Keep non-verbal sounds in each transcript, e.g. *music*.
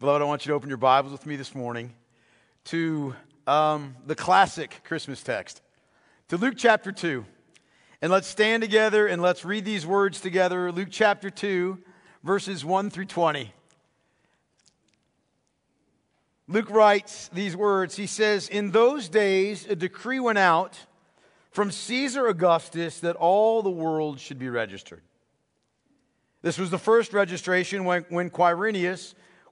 Beloved, I want you to open your Bibles with me this morning to um, the classic Christmas text, to Luke chapter 2. And let's stand together and let's read these words together. Luke chapter 2, verses 1 through 20. Luke writes these words. He says, In those days, a decree went out from Caesar Augustus that all the world should be registered. This was the first registration when, when Quirinius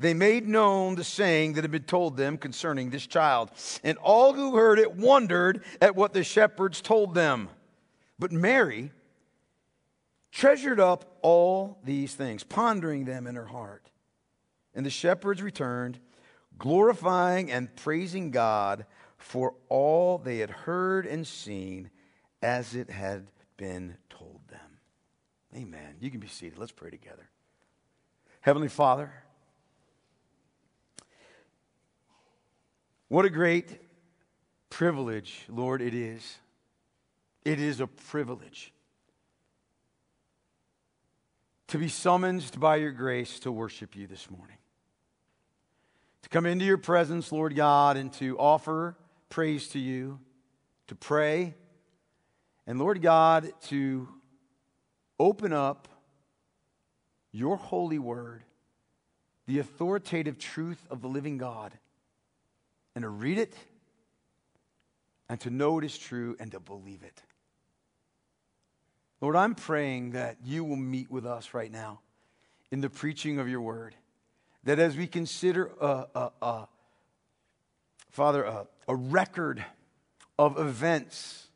they made known the saying that had been told them concerning this child. And all who heard it wondered at what the shepherds told them. But Mary treasured up all these things, pondering them in her heart. And the shepherds returned, glorifying and praising God for all they had heard and seen as it had been told them. Amen. You can be seated. Let's pray together. Heavenly Father, What a great privilege, Lord, it is. It is a privilege to be summoned by your grace to worship you this morning. To come into your presence, Lord God, and to offer praise to you, to pray, and Lord God, to open up your holy word, the authoritative truth of the living God and to read it and to know it is true and to believe it. Lord, I'm praying that you will meet with us right now in the preaching of your word. That as we consider, a, a, a Father, a, a record of events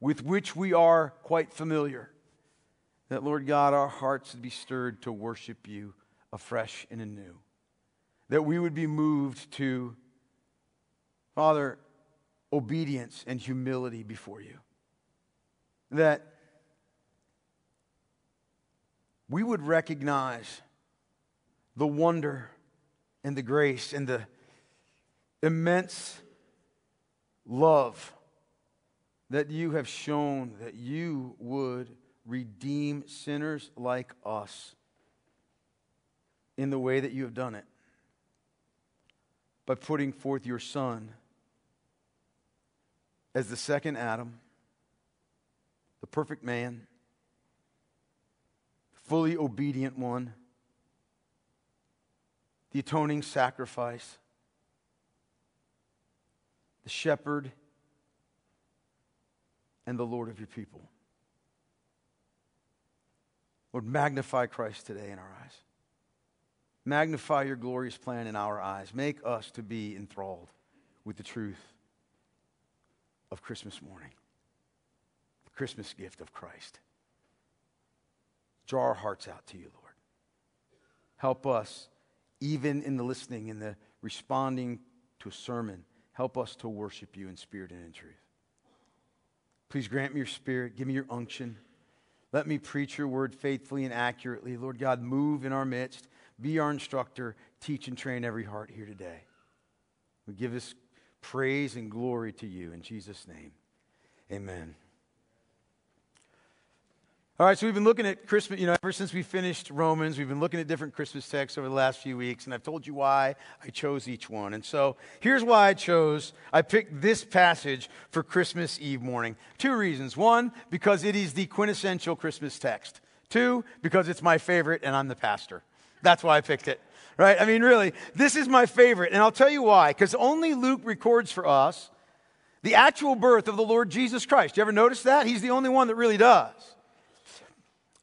with which we are quite familiar, that, Lord God, our hearts would be stirred to worship you afresh and anew. That we would be moved to Father, obedience and humility before you. That we would recognize the wonder and the grace and the immense love that you have shown that you would redeem sinners like us in the way that you have done it by putting forth your Son as the second Adam, the perfect man, the fully obedient one, the atoning sacrifice, the shepherd, and the Lord of your people. Lord, magnify Christ today in our eyes. Magnify your glorious plan in our eyes. Make us to be enthralled with the truth of Christmas morning, the Christmas gift of Christ. Draw our hearts out to you, Lord. Help us, even in the listening, in the responding to a sermon, help us to worship you in spirit and in truth. Please grant me your spirit. Give me your unction. Let me preach your word faithfully and accurately. Lord God, move in our midst. Be our instructor. Teach and train every heart here today. We give this praise and glory to you in Jesus' name. Amen. All right, so we've been looking at Christmas, you know, ever since we finished Romans, we've been looking at different Christmas texts over the last few weeks, and I've told you why I chose each one. And so here's why I chose, I picked this passage for Christmas Eve morning. Two reasons. One, because it is the quintessential Christmas text. Two, because it's my favorite and I'm the pastor. That's why I picked it, right? I mean, really, this is my favorite, and I'll tell you why. Because only Luke records for us the actual birth of the Lord Jesus Christ. You ever notice that? He's the only one that really does.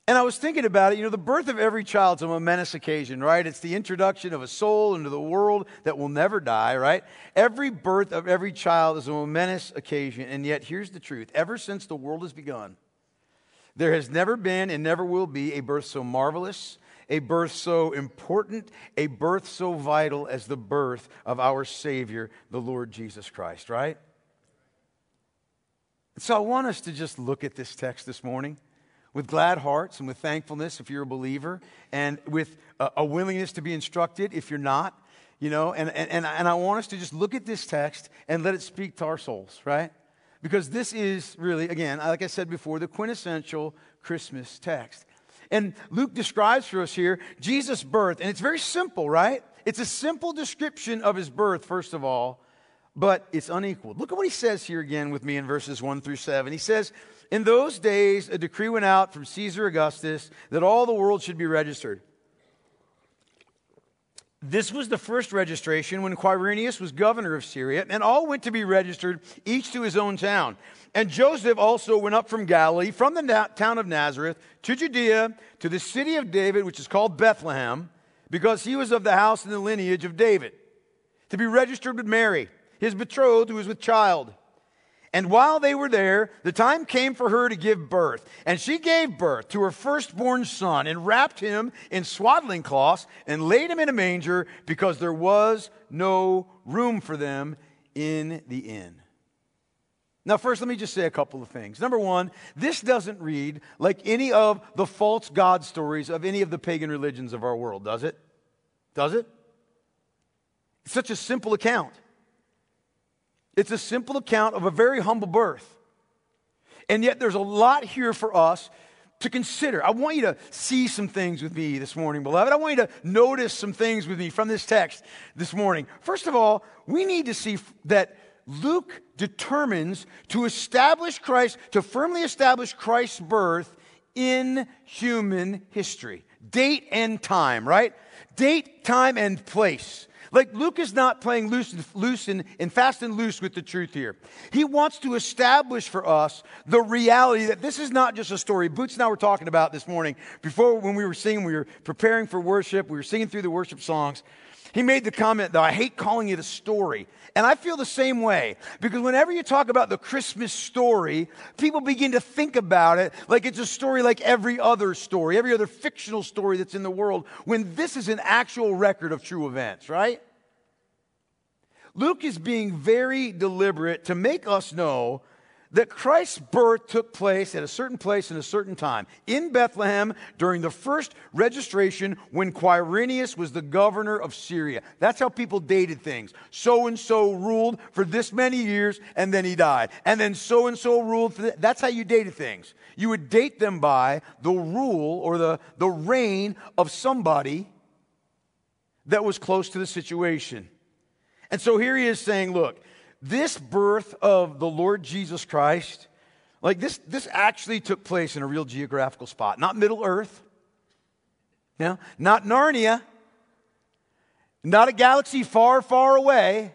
And I was thinking about it, you know, the birth of every child is a momentous occasion, right? It's the introduction of a soul into the world that will never die, right? Every birth of every child is a momentous occasion. And yet, here's the truth ever since the world has begun, there has never been and never will be a birth so marvelous, a birth so important, a birth so vital as the birth of our Savior, the Lord Jesus Christ, right? So I want us to just look at this text this morning with glad hearts and with thankfulness if you're a believer, and with a, willingness to be instructed if you're not. You know, and, and, and I want us to just look at this text and let it speak to our souls, right? Because this is really, again, like I said before, the quintessential Christmas text. And Luke describes for us here Jesus' birth, and it's very simple, right? It's a simple description of his birth, first of all, but it's unequaled. Look at what he says here again with me in verses 1 through 7. He says, in those days, a decree went out from Caesar Augustus that all the world should be registered. This was the first registration when Quirinius was governor of Syria, and all went to be registered, each to his own town. And Joseph also went up from Galilee, from the na- town of Nazareth, to Judea, to the city of David, which is called Bethlehem, because he was of the house and the lineage of David, to be registered with Mary, his betrothed, who was with child. And while they were there, the time came for her to give birth. And she gave birth to her firstborn son and wrapped him in swaddling cloths and laid him in a manger because there was no room for them in the inn. Now, first, let me just say a couple of things. Number one, this doesn't read like any of the false God stories of any of the pagan religions of our world, does it? Does it? It's such a simple account. It's a simple account of a very humble birth. And yet there's a lot here for us to consider. I want you to see some things with me this morning, beloved. I want you to notice some things with me from this text this morning. First of all, we need to see that Luke determines to establish Christ, to firmly establish Christ's birth in human history. Date and time, right? Date, time, and place. Like Luke is not playing loose, and, loose and, and fast and loose with the truth here. He wants to establish for us the reality that this is not just a story. Boots and I were talking about this morning before when we were singing, we were preparing for worship, we were singing through the worship songs. He made the comment though, I hate calling it a story. And I feel the same way because whenever you talk about the Christmas story, people begin to think about it like it's a story like every other story, every other fictional story that's in the world, when this is an actual record of true events, right? Luke is being very deliberate to make us know that Christ's birth took place at a certain place in a certain time in Bethlehem during the first registration when Quirinius was the governor of Syria. That's how people dated things. So and so ruled for this many years and then he died. And then so and so ruled th- that's how you dated things. You would date them by the rule or the, the reign of somebody that was close to the situation. And so here he is saying, look, this birth of the Lord Jesus Christ, like this, this actually took place in a real geographical spot, not Middle Earth, you not Narnia, not a galaxy far, far away.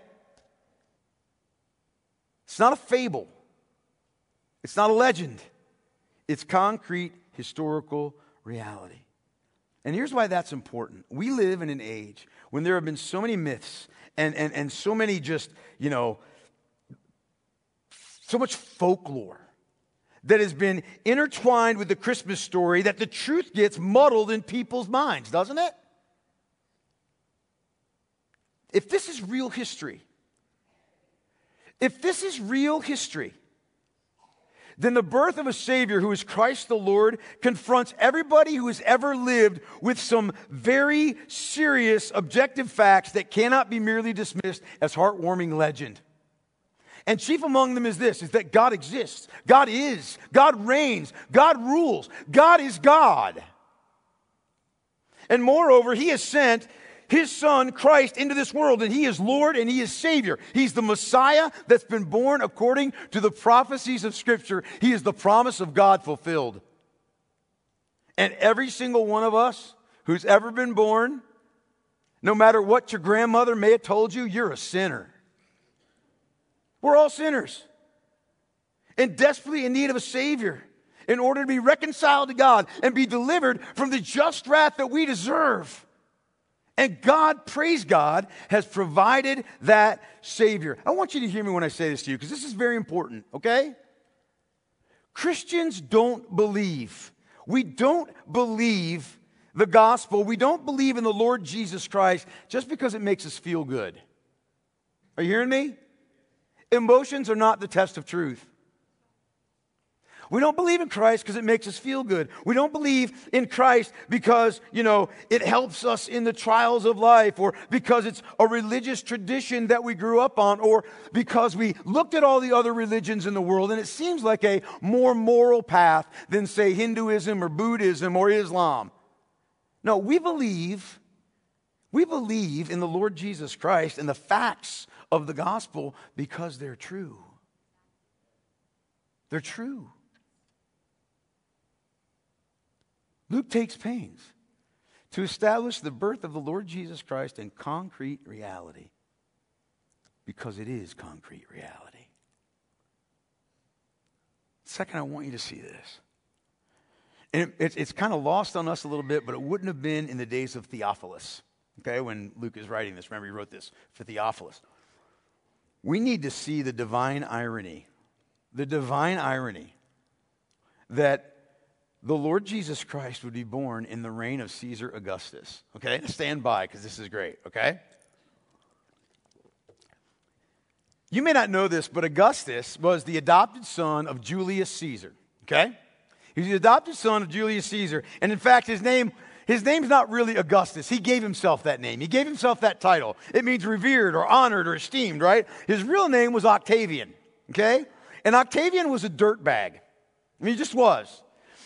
It's not a fable. It's not a legend. It's concrete historical reality. And here's why that's important. We live in an age when there have been so many myths and, and, and so many just, you know, so much folklore that has been intertwined with the Christmas story that the truth gets muddled in people's minds, doesn't it? If this is real history, if this is real history, then the birth of a Savior who is Christ the Lord confronts everybody who has ever lived with some very serious objective facts that cannot be merely dismissed as heartwarming legend. And chief among them is this is that God exists. God is. God reigns. God rules. God is God. And moreover, he has sent his son Christ into this world, and he is Lord and he is Savior. He's the Messiah that's been born according to the prophecies of Scripture. He is the promise of God fulfilled. And every single one of us who's ever been born, no matter what your grandmother may have told you, you're a sinner. We're all sinners and desperately in need of a Savior in order to be reconciled to God and be delivered from the just wrath that we deserve. And God, praise God, has provided that Savior. I want you to hear me when I say this to you because this is very important, okay? Christians don't believe. We don't believe the gospel. We don't believe in the Lord Jesus Christ just because it makes us feel good. Are you hearing me? Emotions are not the test of truth. We don't believe in Christ because it makes us feel good. We don't believe in Christ because, you know, it helps us in the trials of life or because it's a religious tradition that we grew up on or because we looked at all the other religions in the world and it seems like a more moral path than, say, Hinduism or Buddhism or Islam. No, we believe, we believe in the Lord Jesus Christ and the facts of the gospel because they're true. They're true. Luke takes pains to establish the birth of the Lord Jesus Christ in concrete reality because it is concrete reality. Second, I want you to see this. And it, it's kind of lost on us a little bit, but it wouldn't have been in the days of Theophilus, okay, when Luke is writing this. Remember, he wrote this for Theophilus. We need to see the divine irony, the divine irony that the Lord Jesus Christ would be born in the reign of Caesar Augustus. Okay? Stand by because this is great, okay? You may not know this, but Augustus was the adopted son of Julius Caesar, okay? He's the adopted son of Julius Caesar. And in fact, his name his name's not really Augustus. He gave himself that name. He gave himself that title. It means revered or honored or esteemed, right? His real name was Octavian, okay? And Octavian was a dirtbag. I mean, he just was.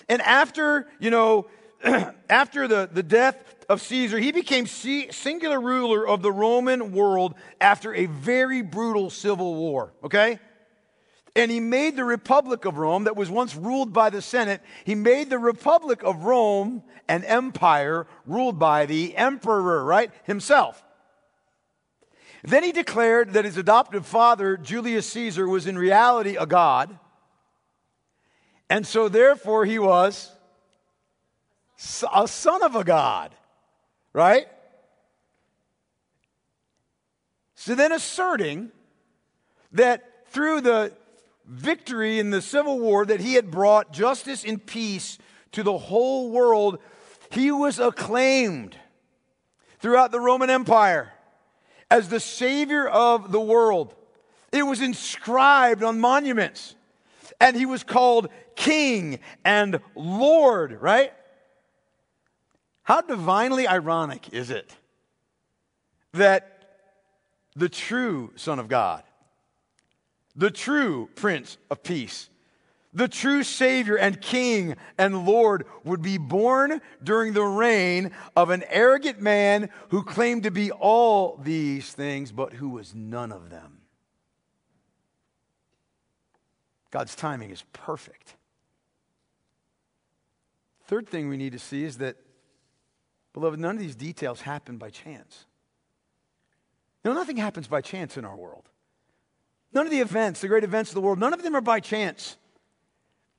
And after, you know, *clears throat* after the, the death of Caesar, he became singular ruler of the Roman world after a very brutal civil war, okay? And he made the Republic of Rome, that was once ruled by the Senate, he made the Republic of Rome an empire ruled by the emperor, right? Himself. Then he declared that his adoptive father, Julius Caesar, was in reality a god and so, therefore, he was a son of a God, right? So then, asserting that through the victory in the Civil War, that he had brought justice and peace to the whole world, he was acclaimed throughout the Roman Empire as the Savior of the world. It was inscribed on monuments, and he was called King and Lord, right? How divinely ironic is it that the true Son of God, the true Prince of Peace, the true Savior and King and Lord would be born during the reign of an arrogant man who claimed to be all these things, but who was none of them. God's timing is perfect. Third thing we need to see is that, beloved, none of these details happen by chance. No, nothing happens by chance in our world. None of the events, the great events of the world, none of them are by chance.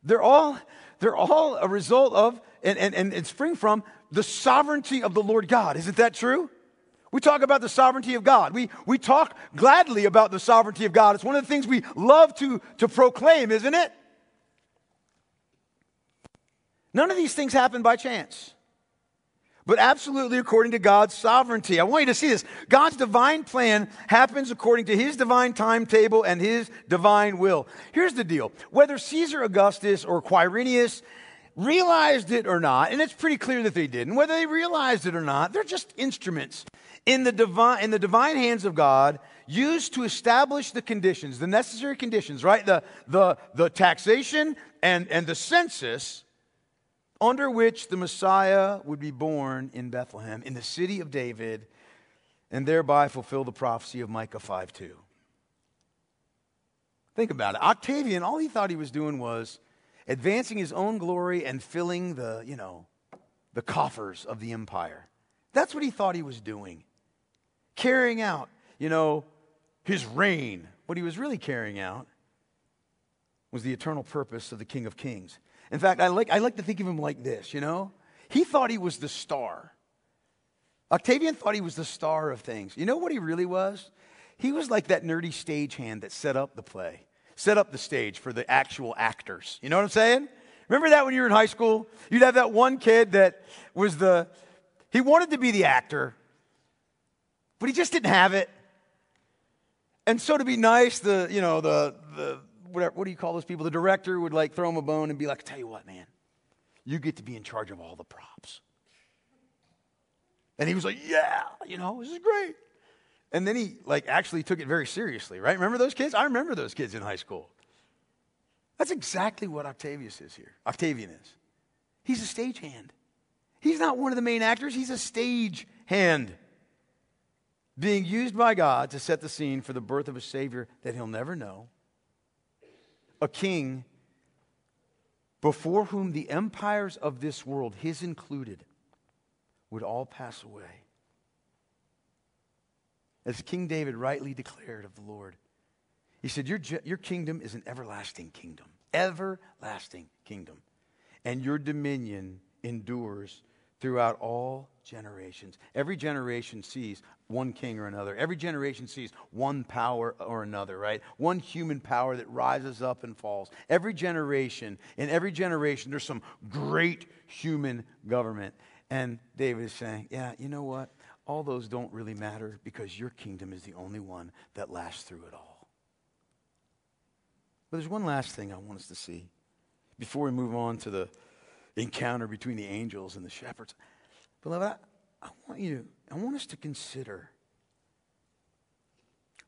They're all, they're all a result of and, and, and, and spring from the sovereignty of the Lord God. Isn't that true? We talk about the sovereignty of God. We, we talk gladly about the sovereignty of God. It's one of the things we love to, to proclaim, isn't it? None of these things happen by chance, but absolutely according to God's sovereignty. I want you to see this. God's divine plan happens according to his divine timetable and his divine will. Here's the deal whether Caesar Augustus or Quirinius realized it or not, and it's pretty clear that they didn't, whether they realized it or not, they're just instruments in the divine, in the divine hands of God used to establish the conditions, the necessary conditions, right? The, the, the taxation and, and the census under which the Messiah would be born in Bethlehem, in the city of David, and thereby fulfill the prophecy of Micah 5 2. Think about it. Octavian, all he thought he was doing was advancing his own glory and filling the, you know, the coffers of the empire. That's what he thought he was doing. Carrying out, you know, his reign. What he was really carrying out was the eternal purpose of the King of Kings. In fact, I like, I like to think of him like this, you know? He thought he was the star. Octavian thought he was the star of things. You know what he really was? He was like that nerdy stagehand that set up the play set up the stage for the actual actors. You know what I'm saying? Remember that when you were in high school? You'd have that one kid that was the, he wanted to be the actor, but he just didn't have it. And so to be nice, the, you know, the, the, whatever, what do you call those people? The director would like throw him a bone and be like, tell you what, man, you get to be in charge of all the props. And he was like, yeah, you know, this is great. And then he like actually took it very seriously, right? Remember those kids? I remember those kids in high school. That's exactly what Octavius is here. Octavian is. He's a stagehand. He's not one of the main actors, he's a stage hand being used by God to set the scene for the birth of a Savior that he'll never know, a king before whom the empires of this world, his included, would all pass away as King David rightly declared of the Lord. He said, Your, your kingdom is an everlasting kingdom, everlasting kingdom. And your dominion endures throughout all generations. Every generation sees one king or another. Every generation sees one power or another, right? One human power that rises up and falls. Every generation, in every generation, there's some great human government. And David is saying, Yeah, you know what? all those don't really matter because your kingdom is the only one that lasts through it all. But there's one last thing I want us to see before we move on to the encounter between the angels and the shepherds. Beloved, I, I want you, to, I want us to consider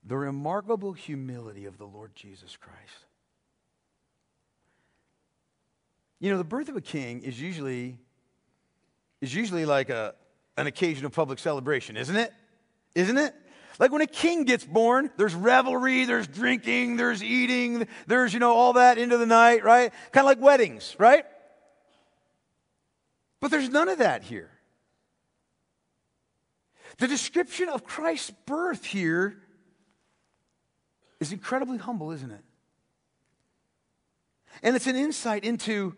the remarkable humility of the Lord Jesus Christ. You know, the birth of a king is usually is usually like a, an occasion of public celebration, isn't it? Isn't it? Like when a king gets born, there's revelry, there's drinking, there's eating, there's, you know, all that into the night, right? Kind of like weddings, right? But there's none of that here. The description of Christ's birth here is incredibly humble, isn't it? And it's an insight into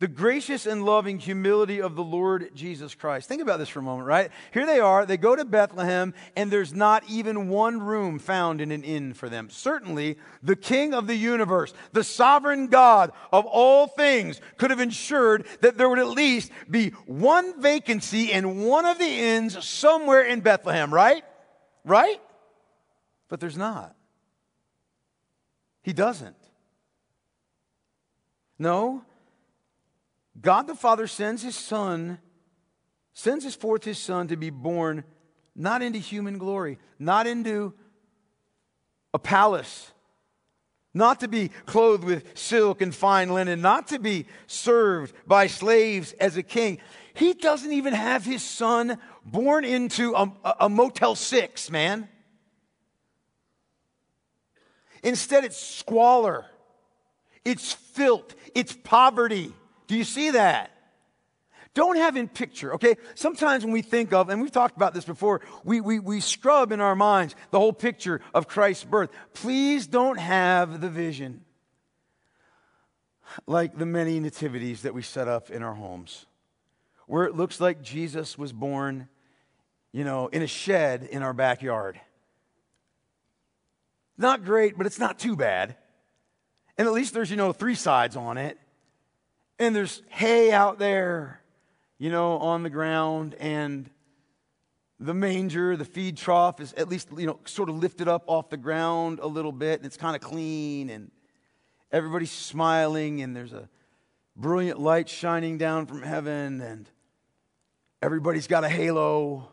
the gracious and loving humility of the Lord Jesus Christ. Think about this for a moment, right? Here they are, they go to Bethlehem, and there's not even one room found in an inn for them. Certainly, the King of the universe, the sovereign God of all things, could have ensured that there would at least be one vacancy in one of the inns somewhere in Bethlehem, right? Right? But there's not. He doesn't. No, God the Father sends his Son, sends his forth his Son to be born not into human glory, not into a palace, not to be clothed with silk and fine linen, not to be served by slaves as a king. He doesn't even have his son born into a, a Motel 6, man. Instead, it's squalor, it's filth, it's poverty. Do you see that? Don't have in picture, okay? Sometimes when we think of, and we've talked about this before, we, we, we scrub in our minds the whole picture of Christ's birth. Please don't have the vision like the many nativities that we set up in our homes, where it looks like Jesus was born, you know, in a shed in our backyard. Not great, but it's not too bad. And at least there's, you know, three sides on it. And there's hay out there, you know, on the ground, and the manger, the feed trough is at least, you know, sort of lifted up off the ground a little bit, and it's kind of clean, and everybody's smiling, and there's a brilliant light shining down from heaven, and everybody's got a halo.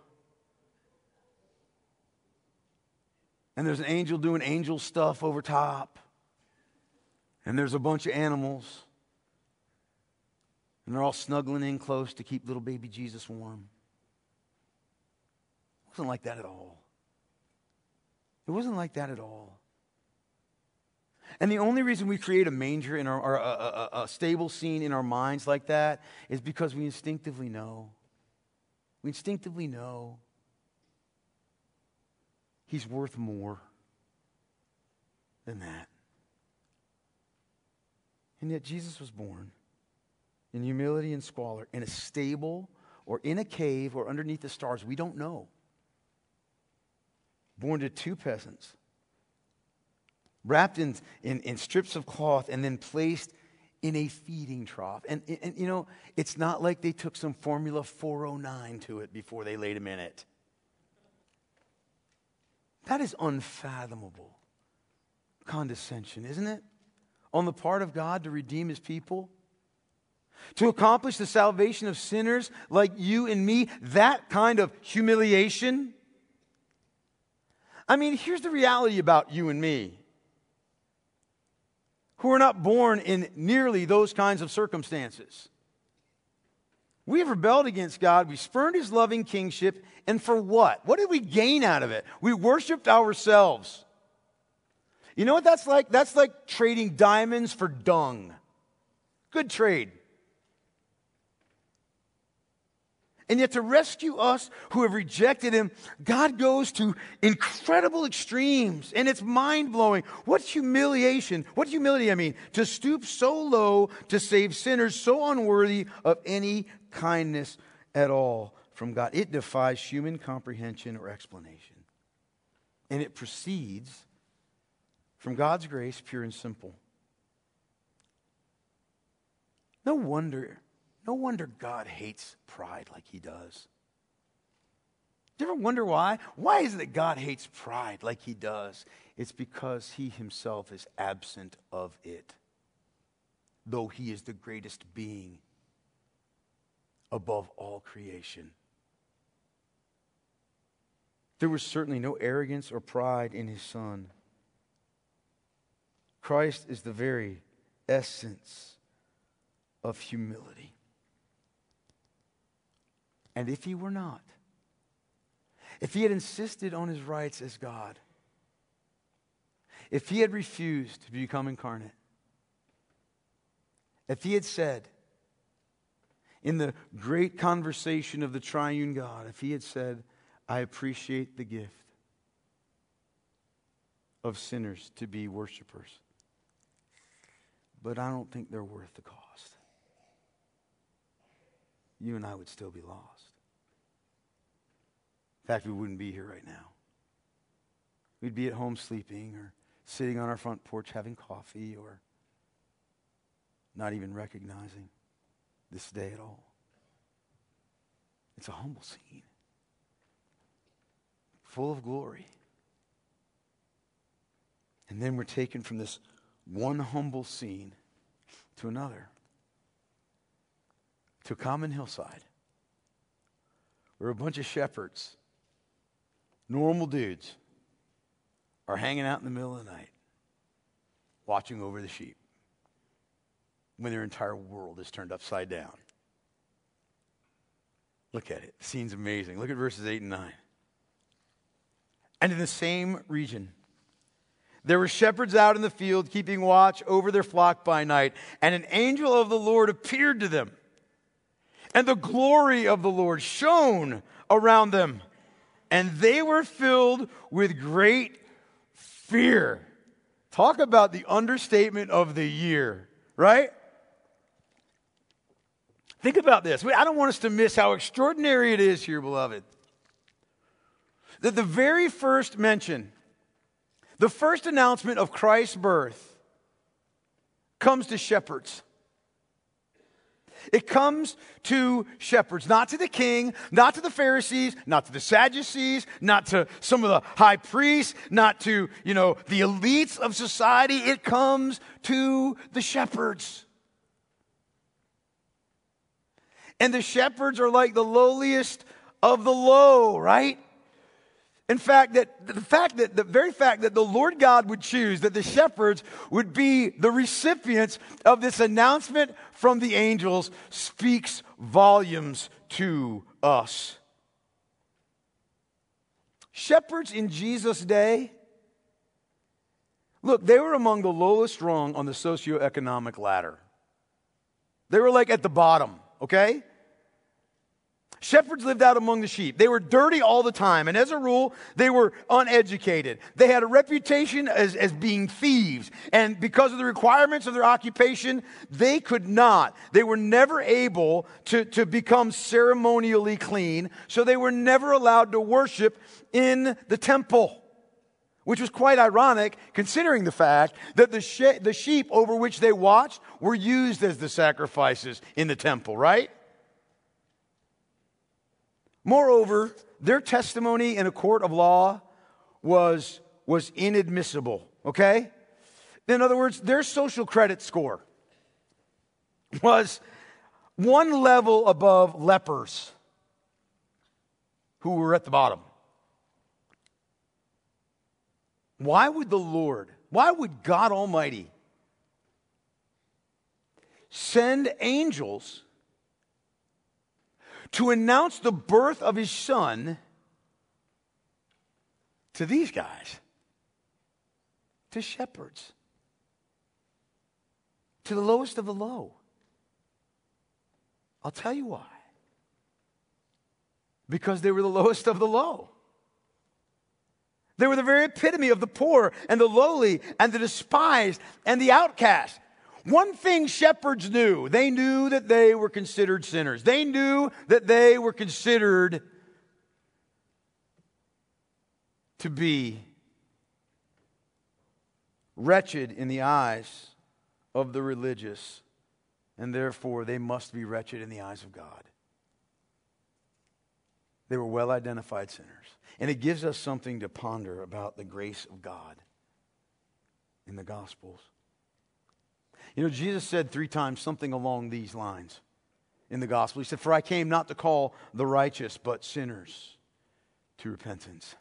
And there's an angel doing angel stuff over top. And there's a bunch of animals. And they're all snuggling in close to keep little baby Jesus warm. It wasn't like that at all. It wasn't like that at all. And the only reason we create a manger in our, or a, a, a, stable scene in our minds like that is because we instinctively know. We instinctively know he's worth more than that. And yet Jesus was born in humility and squalor in a stable or in a cave or underneath the stars. We don't know. Born to two peasants, wrapped in, in, in strips of cloth, and then placed in a feeding trough. And, and, and, you know, it's not like they took some Formula 409 to it before they laid him in it. That is unfathomable condescension, isn't it? On the part of God to redeem his people. To accomplish the salvation of sinners like you and me, that kind of humiliation. I mean, here's the reality about you and me who are not born in nearly those kinds of circumstances. We have rebelled against God. We spurned his loving kingship. And for what? What did we gain out of it? We worshiped ourselves. You know what that's like? That's like trading diamonds for dung. Good trade. And yet, to rescue us who have rejected him, God goes to incredible extremes. And it's mind blowing. What humiliation, what humility I mean, to stoop so low to save sinners so unworthy of any kindness at all from God. It defies human comprehension or explanation. And it proceeds from God's grace, pure and simple. No wonder no wonder God hates pride like he does. Do you ever wonder why? Why is it that God hates pride like he does? It's because he himself is absent of it, though he is the greatest being above all creation. There was certainly no arrogance or pride in his son. Christ is the very essence of humility. And if he were not, if he had insisted on his rights as God, if he had refused to become incarnate, if he had said, in the great conversation of the triune God, if he had said, I appreciate the gift of sinners to be worshipers, but I don't think they're worth the cost you and I would still be lost. In fact, we wouldn't be here right now. We'd be at home sleeping or sitting on our front porch having coffee or not even recognizing this day at all. It's a humble scene, full of glory. And then we're taken from this one humble scene to another to a common hillside where a bunch of shepherds, normal dudes, are hanging out in the middle of the night watching over the sheep when their entire world is turned upside down. Look at it. The scene's amazing. Look at verses 8 and 9. And in the same region, there were shepherds out in the field keeping watch over their flock by night, and an angel of the Lord appeared to them and the glory of the Lord shone around them, and they were filled with great fear. Talk about the understatement of the year, right? Think about this. I don't want us to miss how extraordinary it is here, beloved. That the very first mention, the first announcement of Christ's birth, comes to shepherds. It comes to shepherds, not to the king, not to the Pharisees, not to the Sadducees, not to some of the high priests, not to, you know, the elites of society. It comes to the shepherds. And the shepherds are like the lowliest of the low, right? In fact, that the fact that the very fact that the Lord God would choose that the shepherds would be the recipients of this announcement from the angels speaks volumes to us. Shepherds in Jesus' day, look, they were among the lowest rung on the socioeconomic ladder. They were like at the bottom, okay? Shepherds lived out among the sheep. They were dirty all the time, and as a rule, they were uneducated. They had a reputation as, as being thieves, and because of the requirements of their occupation, they could not. They were never able to, to become ceremonially clean, so they were never allowed to worship in the temple. Which was quite ironic considering the fact that the, she- the sheep over which they watched were used as the sacrifices in the temple, right? Moreover, their testimony in a court of law was, was inadmissible, okay? In other words, their social credit score was one level above lepers who were at the bottom. Why would the Lord, why would God Almighty send angels to announce the birth of his son to these guys, to shepherds, to the lowest of the low. I'll tell you why. Because they were the lowest of the low. They were the very epitome of the poor and the lowly and the despised and the outcast. One thing shepherds knew they knew that they were considered sinners, they knew that they were considered to be wretched in the eyes of the religious, and therefore they must be wretched in the eyes of God. They were well identified sinners. And it gives us something to ponder about the grace of God in the Gospels. You know, Jesus said three times something along these lines in the gospel. He said, For I came not to call the righteous, but sinners to repentance.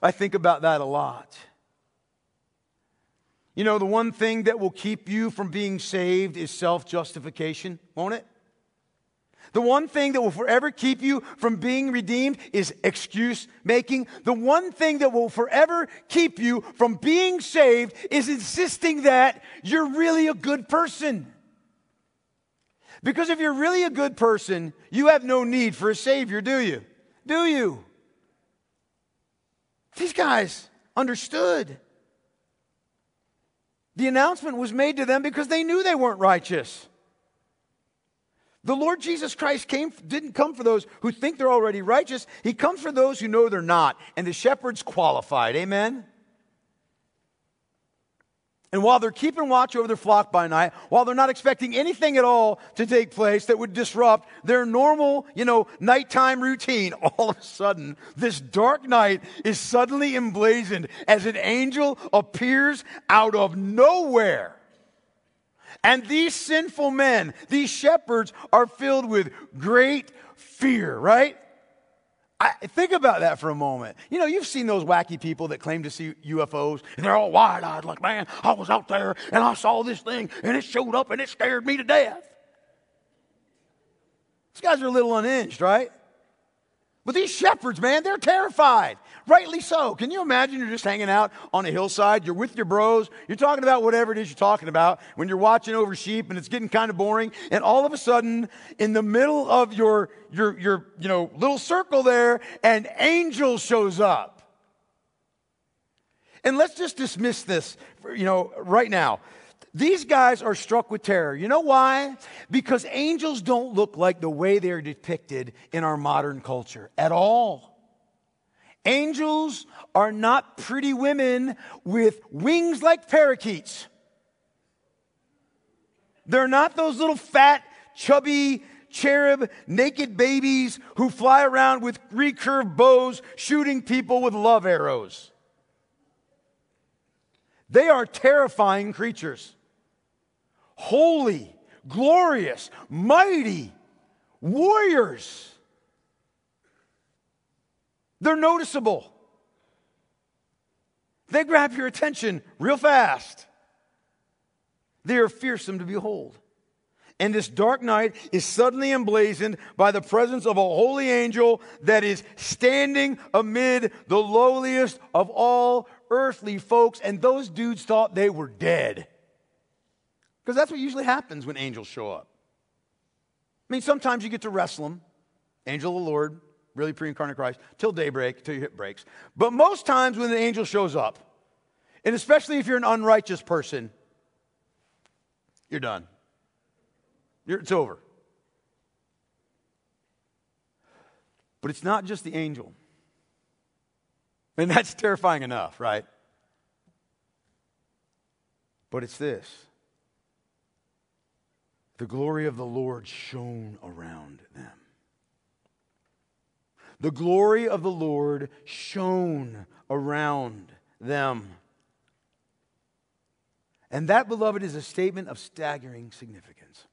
I think about that a lot. You know, the one thing that will keep you from being saved is self justification, won't it? The one thing that will forever keep you from being redeemed is excuse making. The one thing that will forever keep you from being saved is insisting that you're really a good person. Because if you're really a good person, you have no need for a Savior, do you? Do you? These guys understood. The announcement was made to them because they knew they weren't righteous. The Lord Jesus Christ came, didn't come for those who think they're already righteous. He comes for those who know they're not. And the shepherds qualified. Amen? And while they're keeping watch over their flock by night, while they're not expecting anything at all to take place that would disrupt their normal, you know, nighttime routine, *laughs* all of a sudden, this dark night is suddenly emblazoned as an angel appears out of nowhere and these sinful men, these shepherds, are filled with great fear, right? I, think about that for a moment. You know, you've seen those wacky people that claim to see UFOs, and they're all wide eyed, like, man, I was out there and I saw this thing, and it showed up and it scared me to death. These guys are a little unhinged, right? But these shepherds, man, they're terrified. Rightly so. Can you imagine you're just hanging out on a hillside, you're with your bros, you're talking about whatever it is you're talking about when you're watching over sheep and it's getting kind of boring, and all of a sudden, in the middle of your your your you know little circle there, an angel shows up. And let's just dismiss this, you know, right now. These guys are struck with terror. You know why? Because angels don't look like the way they're depicted in our modern culture at all. Angels are not pretty women with wings like parakeets. They're not those little fat chubby cherub, naked babies who fly around with recurved bows, shooting people with love arrows. They are terrifying creatures. Holy, glorious, mighty warriors. They're noticeable. They grab your attention real fast. They are fearsome to behold. And this dark night is suddenly emblazoned by the presence of a holy angel that is standing amid the lowliest of all earthly folks. And those dudes thought they were dead. Because that's what usually happens when angels show up. I mean, sometimes you get to wrestle them, angel of the Lord, really pre incarnate Christ, till daybreak, till your hip breaks. But most times when the angel shows up, and especially if you're an unrighteous person, you're done. You're, it's over. But it's not just the angel. And that's terrifying enough, right? But it's this the glory of the Lord shone around them. The glory of the Lord shone around them. And that, beloved, is a statement of staggering significance.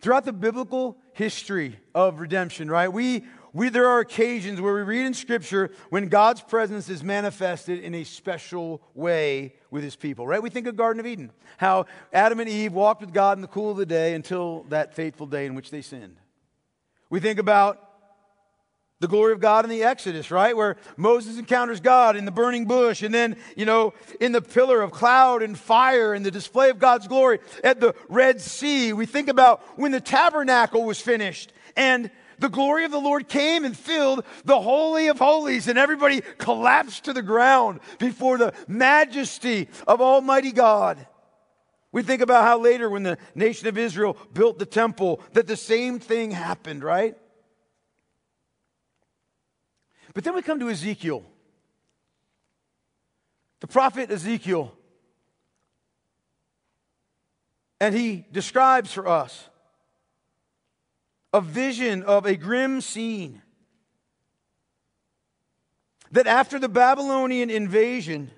Throughout the biblical history of redemption, right, we, we, there are occasions where we read in Scripture when God's presence is manifested in a special way with his people, right? We think of Garden of Eden, how Adam and Eve walked with God in the cool of the day until that fateful day in which they sinned. We think about the glory of God in the Exodus, right? Where Moses encounters God in the burning bush, and then, you know, in the pillar of cloud and fire and the display of God's glory at the Red Sea. We think about when the tabernacle was finished and the glory of the Lord came and filled the Holy of Holies, and everybody collapsed to the ground before the majesty of Almighty God. We think about how later, when the nation of Israel built the temple, that the same thing happened, right? But then we come to Ezekiel. The prophet Ezekiel. And he describes for us a vision of a grim scene. That after the Babylonian invasion,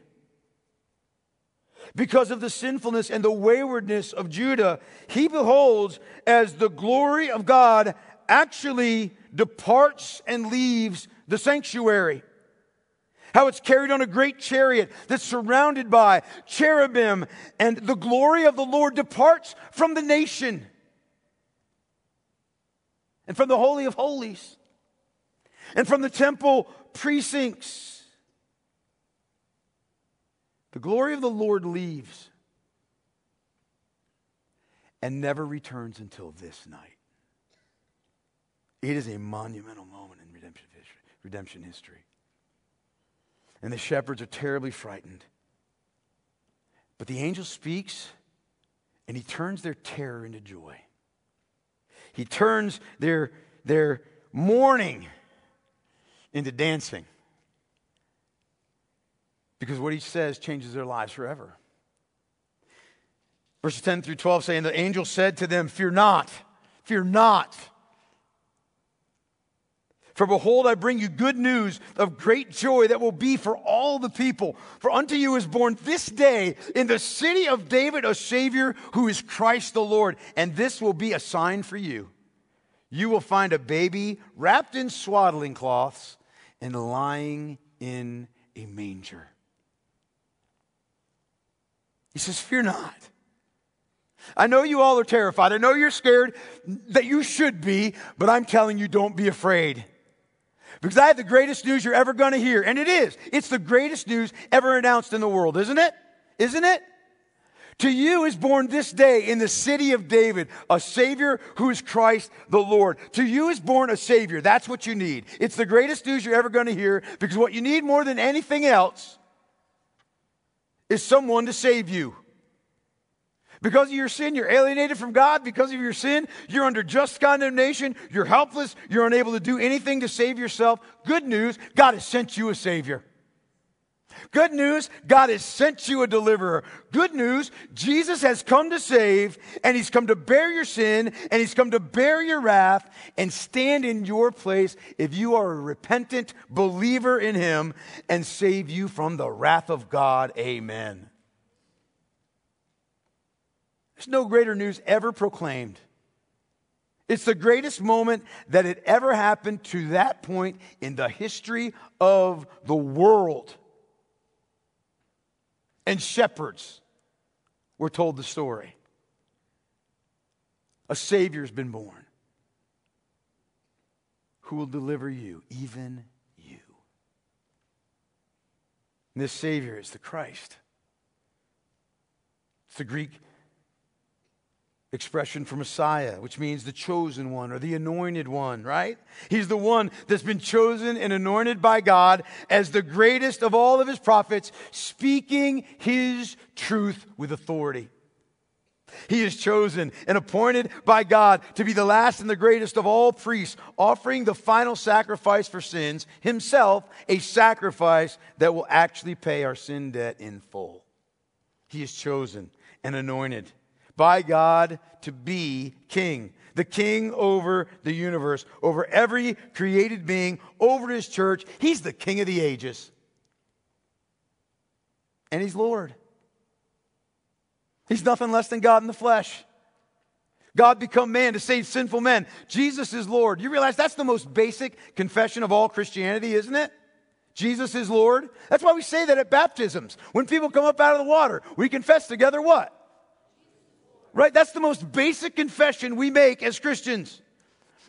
because of the sinfulness and the waywardness of Judah, he beholds as the glory of God actually departs and leaves the sanctuary. How it's carried on a great chariot that's surrounded by cherubim, and the glory of the Lord departs from the nation and from the Holy of Holies and from the temple precincts. The glory of the Lord leaves and never returns until this night. It is a monumental moment in redemption history. Redemption history. And the shepherds are terribly frightened. But the angel speaks and he turns their terror into joy. He turns their, their mourning into dancing. Because what he says changes their lives forever. Verses 10 through 12 saying, The angel said to them, Fear not, fear not. For behold, I bring you good news of great joy that will be for all the people. For unto you is born this day in the city of David a Savior who is Christ the Lord. And this will be a sign for you. You will find a baby wrapped in swaddling cloths and lying in a manger. He says, Fear not. I know you all are terrified. I know you're scared that you should be, but I'm telling you, don't be afraid. Because I have the greatest news you're ever going to hear. And it is. It's the greatest news ever announced in the world, isn't it? Isn't it? To you is born this day in the city of David a Savior who is Christ the Lord. To you is born a Savior. That's what you need. It's the greatest news you're ever going to hear because what you need more than anything else is someone to save you. Because of your sin, you're alienated from God. Because of your sin, you're under just condemnation. You're helpless. You're unable to do anything to save yourself. Good news God has sent you a Savior. Good news, God has sent you a deliverer. Good news, Jesus has come to save, and he's come to bear your sin, and he's come to bear your wrath, and stand in your place if you are a repentant believer in him, and save you from the wrath of God. Amen. There's no greater news ever proclaimed. It's the greatest moment that had ever happened to that point in the history of the world and shepherds were told the story. A Savior's been born who will deliver you, even you. And this Savior is the Christ. It's the Greek expression for Messiah, which means the chosen one or the anointed one, right? He's the one that's been chosen and anointed by God as the greatest of all of his prophets, speaking his truth with authority. He is chosen and appointed by God to be the last and the greatest of all priests, offering the final sacrifice for sins, himself a sacrifice that will actually pay our sin debt in full. He is chosen and anointed by God to be king. The king over the universe, over every created being, over his church. He's the king of the ages. And he's Lord. He's nothing less than God in the flesh. God become man to save sinful men. Jesus is Lord. You realize that's the most basic confession of all Christianity, isn't it? Jesus is Lord. That's why we say that at baptisms. When people come up out of the water, we confess together what? Right? That's the most basic confession we make as Christians.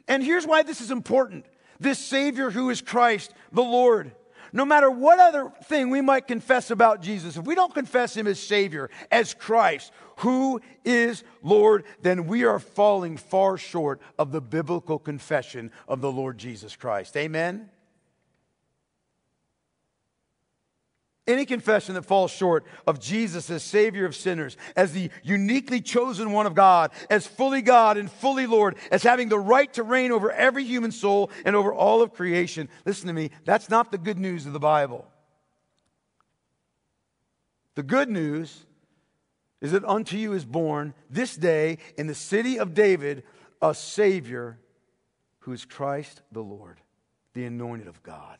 And here's why this is important this Savior who is Christ, the Lord. No matter what other thing we might confess about Jesus, if we don't confess Him as Savior, as Christ, who is Lord, then we are falling far short of the biblical confession of the Lord Jesus Christ. Amen? Any confession that falls short of Jesus as Savior of sinners, as the uniquely chosen one of God, as fully God and fully Lord, as having the right to reign over every human soul and over all of creation, listen to me, that's not the good news of the Bible. The good news is that unto you is born this day in the city of David a Savior who is Christ the Lord, the anointed of God.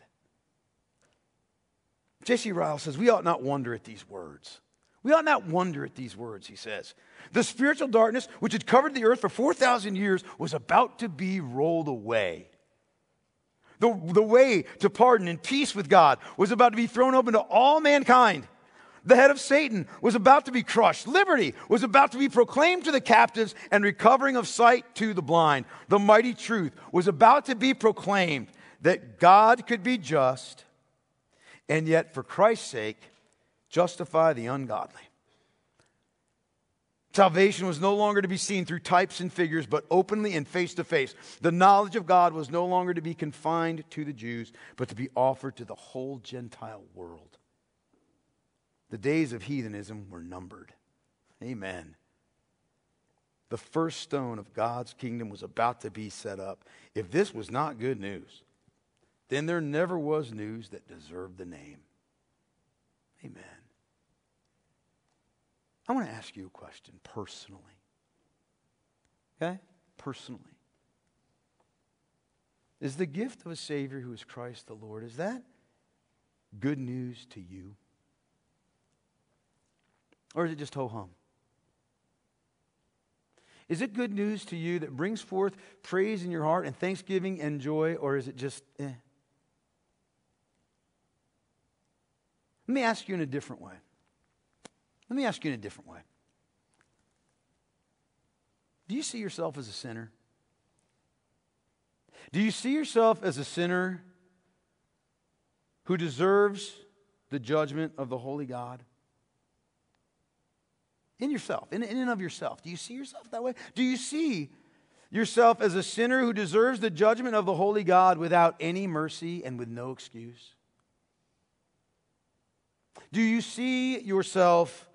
J.C. Ryle says, We ought not wonder at these words. We ought not wonder at these words, he says. The spiritual darkness which had covered the earth for 4,000 years was about to be rolled away. The, the way to pardon and peace with God was about to be thrown open to all mankind. The head of Satan was about to be crushed. Liberty was about to be proclaimed to the captives and recovering of sight to the blind. The mighty truth was about to be proclaimed that God could be just and yet, for Christ's sake, justify the ungodly. Salvation was no longer to be seen through types and figures, but openly and face to face. The knowledge of God was no longer to be confined to the Jews, but to be offered to the whole Gentile world. The days of heathenism were numbered. Amen. The first stone of God's kingdom was about to be set up. If this was not good news, then there never was news that deserved the name. Amen. I want to ask you a question personally. Okay? Personally. Is the gift of a Savior who is Christ the Lord, is that good news to you? Or is it just ho hum? Is it good news to you that brings forth praise in your heart and thanksgiving and joy, or is it just eh? Let me ask you in a different way. Let me ask you in a different way. Do you see yourself as a sinner? Do you see yourself as a sinner who deserves the judgment of the holy God? In yourself, in, in and of yourself. Do you see yourself that way? Do you see yourself as a sinner who deserves the judgment of the holy God without any mercy and with no excuse? Do you see yourself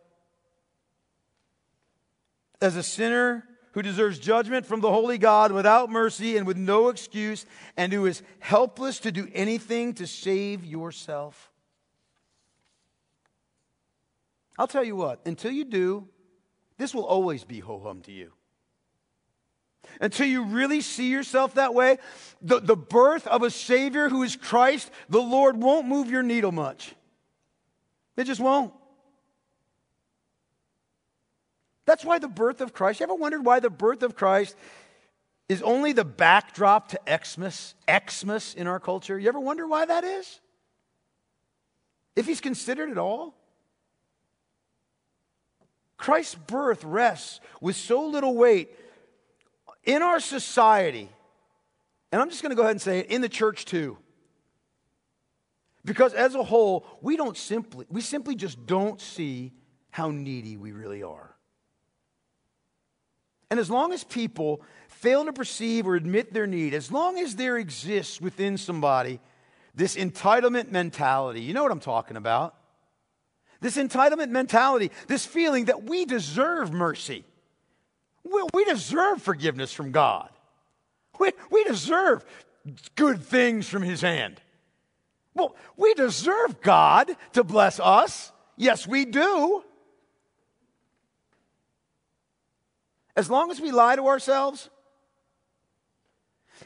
as a sinner who deserves judgment from the holy God without mercy and with no excuse, and who is helpless to do anything to save yourself? I'll tell you what, until you do, this will always be ho hum to you. Until you really see yourself that way, the, the birth of a Savior who is Christ, the Lord won't move your needle much. It just won't. That's why the birth of Christ, you ever wondered why the birth of Christ is only the backdrop to Xmas, Xmas in our culture? You ever wonder why that is? If he's considered at all? Christ's birth rests with so little weight in our society, and I'm just going to go ahead and say it, in the church too. Because as a whole, we don't simply, we simply just don't see how needy we really are. And as long as people fail to perceive or admit their need, as long as there exists within somebody this entitlement mentality, you know what I'm talking about. This entitlement mentality, this feeling that we deserve mercy. We, we deserve forgiveness from God. We, we deserve good things from His hand. Well, we deserve God to bless us. Yes, we do. As long as we lie to ourselves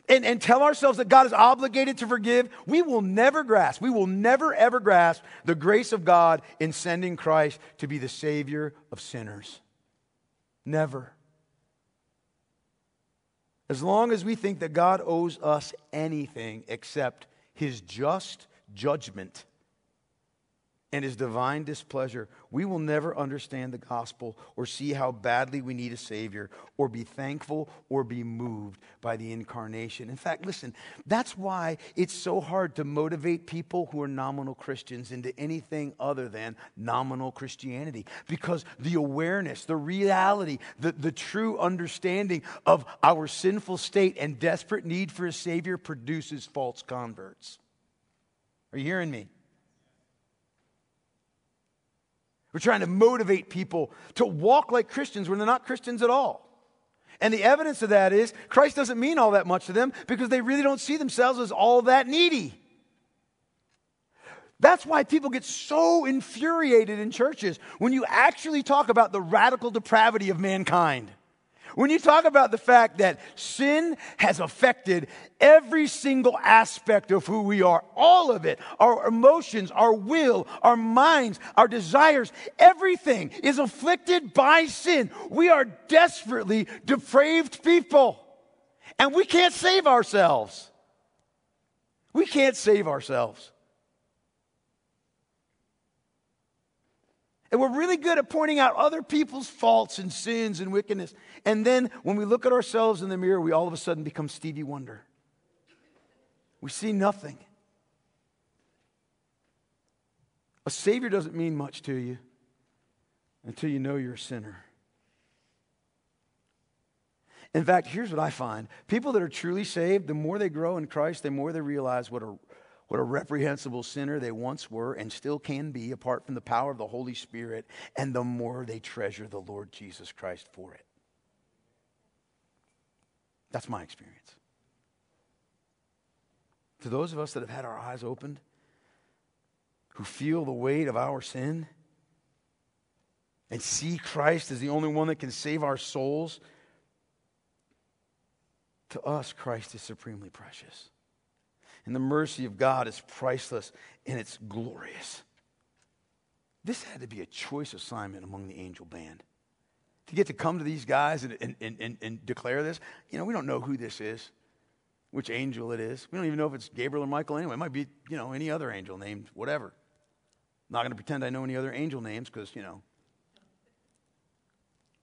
and, and tell ourselves that God is obligated to forgive, we will never grasp, we will never ever grasp the grace of God in sending Christ to be the Savior of sinners. Never. As long as we think that God owes us anything except his just judgment and his divine displeasure, we will never understand the gospel or see how badly we need a Savior or be thankful or be moved by the incarnation. In fact, listen, that's why it's so hard to motivate people who are nominal Christians into anything other than nominal Christianity because the awareness, the reality, the, the true understanding of our sinful state and desperate need for a Savior produces false converts. Are you hearing me? We're trying to motivate people to walk like Christians when they're not Christians at all. And the evidence of that is Christ doesn't mean all that much to them because they really don't see themselves as all that needy. That's why people get so infuriated in churches when you actually talk about the radical depravity of mankind. When you talk about the fact that sin has affected every single aspect of who we are, all of it, our emotions, our will, our minds, our desires, everything is afflicted by sin. We are desperately depraved people. And we can't save ourselves. We can't save ourselves. And we're really good at pointing out other people's faults and sins and wickedness. And then when we look at ourselves in the mirror, we all of a sudden become Stevie Wonder. We see nothing. A Savior doesn't mean much to you until you know you're a sinner. In fact, here's what I find people that are truly saved, the more they grow in Christ, the more they realize what a what a reprehensible sinner they once were and still can be apart from the power of the Holy Spirit, and the more they treasure the Lord Jesus Christ for it. That's my experience. To those of us that have had our eyes opened, who feel the weight of our sin, and see Christ as the only one that can save our souls, to us, Christ is supremely precious. And the mercy of God is priceless and it's glorious. This had to be a choice assignment among the angel band. To get to come to these guys and, and, and, and declare this, you know, we don't know who this is, which angel it is. We don't even know if it's Gabriel or Michael anyway. It might be, you know, any other angel named whatever. I'm not going to pretend I know any other angel names because, you know,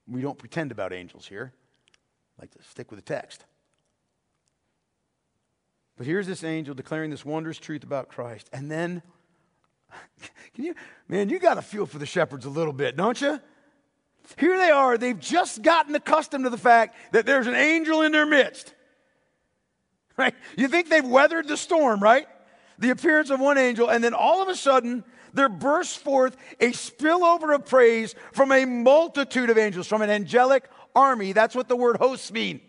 we don't pretend about angels here. I like to stick with the text. But here's this angel declaring this wondrous truth about Christ. And then, *laughs* can you, man, you got to feel for the shepherds a little bit, don't you? Here they are. They've just gotten accustomed to the fact that there's an angel in their midst. *laughs* Right? You think they've weathered the storm, right? The appearance of one angel, and then all of a sudden, there bursts forth a spillover of praise from a multitude of angels, from an angelic army. That's what the word hosts mean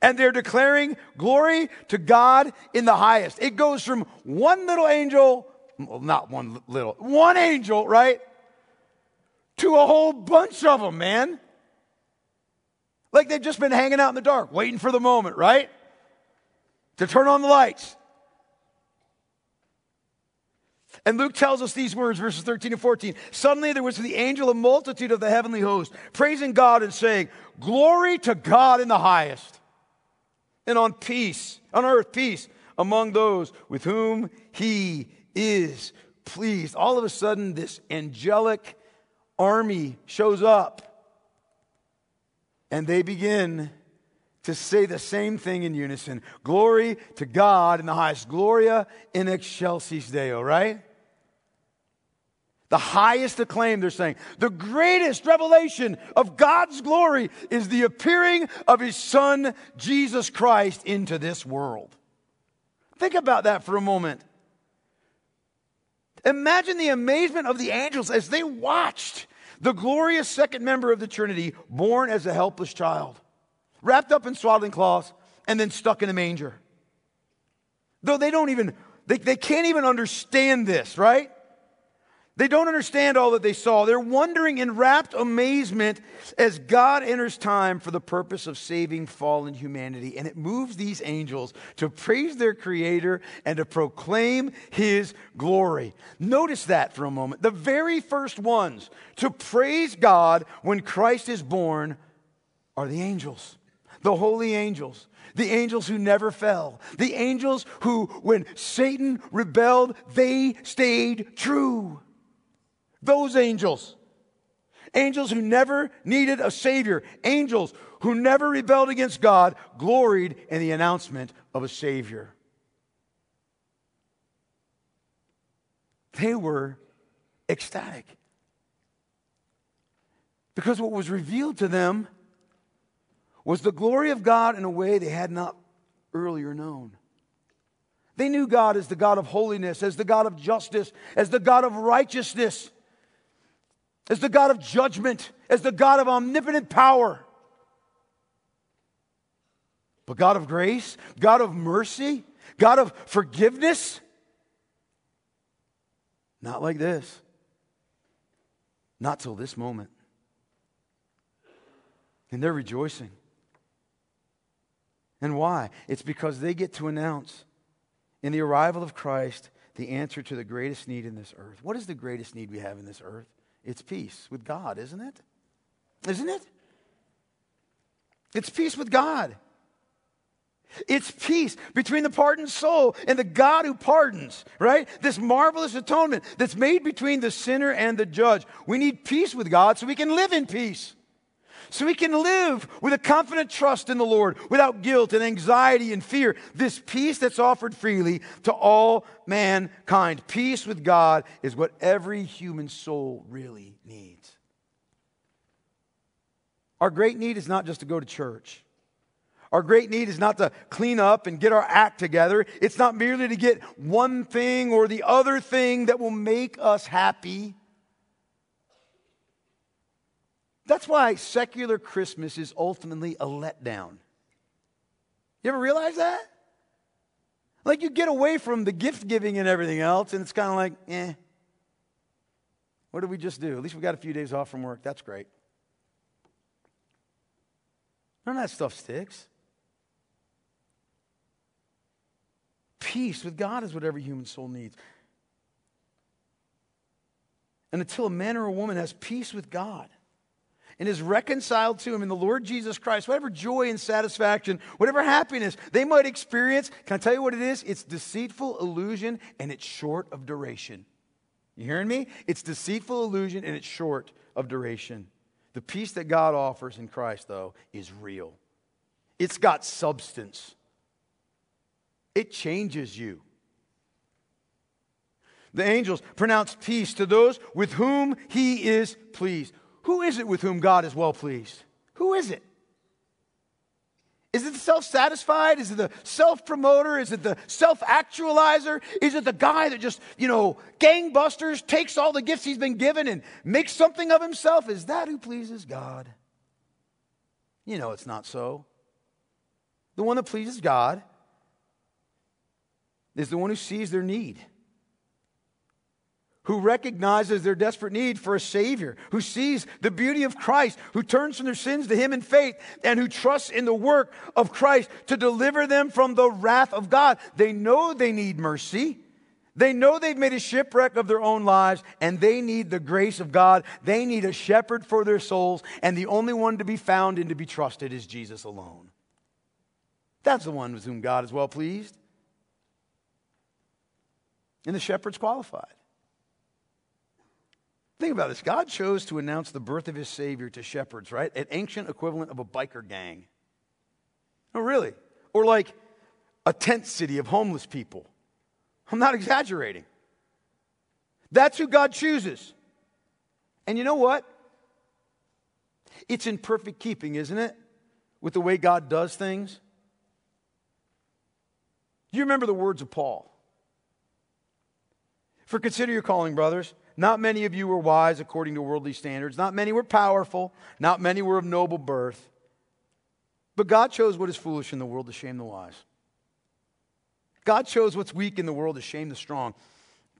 and they're declaring glory to God in the highest. It goes from one little angel, well, not one little, one angel, right? to a whole bunch of them, man. Like they've just been hanging out in the dark, waiting for the moment, right? To turn on the lights. And Luke tells us these words, verses 13 and 14. Suddenly there was the angel a multitude of the heavenly host, praising God and saying, Glory to God in the highest, and on peace, on earth, peace among those with whom he is pleased. All of a sudden, this angelic army shows up, and they begin to say the same thing in unison Glory to God in the highest. Gloria in excelsis Deo, right? The highest acclaim, they're saying. The greatest revelation of God's glory is the appearing of His Son, Jesus Christ, into this world. Think about that for a moment. Imagine the amazement of the angels as they watched the glorious second member of the Trinity born as a helpless child, wrapped up in swaddling cloths, and then stuck in a manger. Though they don't even, they, they can't even understand this, right? They don't understand all that they saw. They're wondering in rapt amazement as God enters time for the purpose of saving fallen humanity. And it moves these angels to praise their Creator and to proclaim His glory. Notice that for a moment. The very first ones to praise God when Christ is born are the angels, the holy angels. The angels who never fell. The angels who, when Satan rebelled, they stayed true. Those angels. Angels who never needed a Savior. Angels who never rebelled against God gloried in the announcement of a Savior. They were ecstatic. Because what was revealed to them was the glory of God in a way they had not earlier known. They knew God as the God of holiness, as the God of justice, as the God of righteousness as the God of judgment, as the God of omnipotent power. But God of grace, God of mercy, God of forgiveness, not like this. Not till this moment. And they're rejoicing. And why? It's because they get to announce in the arrival of Christ the answer to the greatest need in this earth. What is the greatest need we have in this earth? It's peace with God, isn't it? Isn't it? It's peace with God. It's peace between the pardoned soul and the God who pardons, right? This marvelous atonement that's made between the sinner and the judge. We need peace with God so we can live in peace. So we can live with a confident trust in the Lord without guilt and anxiety and fear. This peace that's offered freely to all mankind. Peace with God is what every human soul really needs. Our great need is not just to go to church. Our great need is not to clean up and get our act together. It's not merely to get one thing or the other thing that will make us happy. That's why secular Christmas is ultimately a letdown. You ever realize that? Like you get away from the gift giving and everything else, and it's kind of like, eh. What did we just do? At least we got a few days off from work. That's great. None of that stuff sticks. Peace with God is what every human soul needs. And until a man or a woman has peace with God, and is reconciled to Him in the Lord Jesus Christ, whatever joy and satisfaction, whatever happiness they might experience, can I tell you what it is? It's deceitful illusion and it's short of duration. You hearing me? It's deceitful illusion and it's short of duration. The peace that God offers in Christ, though, is real. It's got substance. It changes you. The angels pronounce peace to those with whom he is pleased. Who is it with whom God is well pleased? Who is it? Is it the self satisfied? Is it the self promoter? Is it the self actualizer? Is it the guy that just, you know, gangbusters, takes all the gifts he's been given and makes something of himself? Is that who pleases God? You know it's not so. The one that pleases God is the one who sees their need, who recognizes their desperate need for a Savior, who sees the beauty of Christ, who turns from their sins to Him in faith, and who trusts in the work of Christ to deliver them from the wrath of God. They know they need mercy. They know they've made a shipwreck of their own lives and they need the grace of God. They need a shepherd for their souls, and the only one to be found and to be trusted is Jesus alone. That's the one with whom God is well pleased. And the shepherd's qualified. Think about this. God chose to announce the birth of his Savior to shepherds, right? An ancient equivalent of a biker gang. Oh, really? Or like a tent city of homeless people. I'm not exaggerating. That's who God chooses. And you know what? It's in perfect keeping, isn't it? With the way God does things. Do you remember the words of Paul? For consider your calling, brothers. Not many of you were wise according to worldly standards. Not many were powerful. Not many were of noble birth. But God chose what is foolish in the world to shame the wise. God chose what's weak in the world to shame the strong.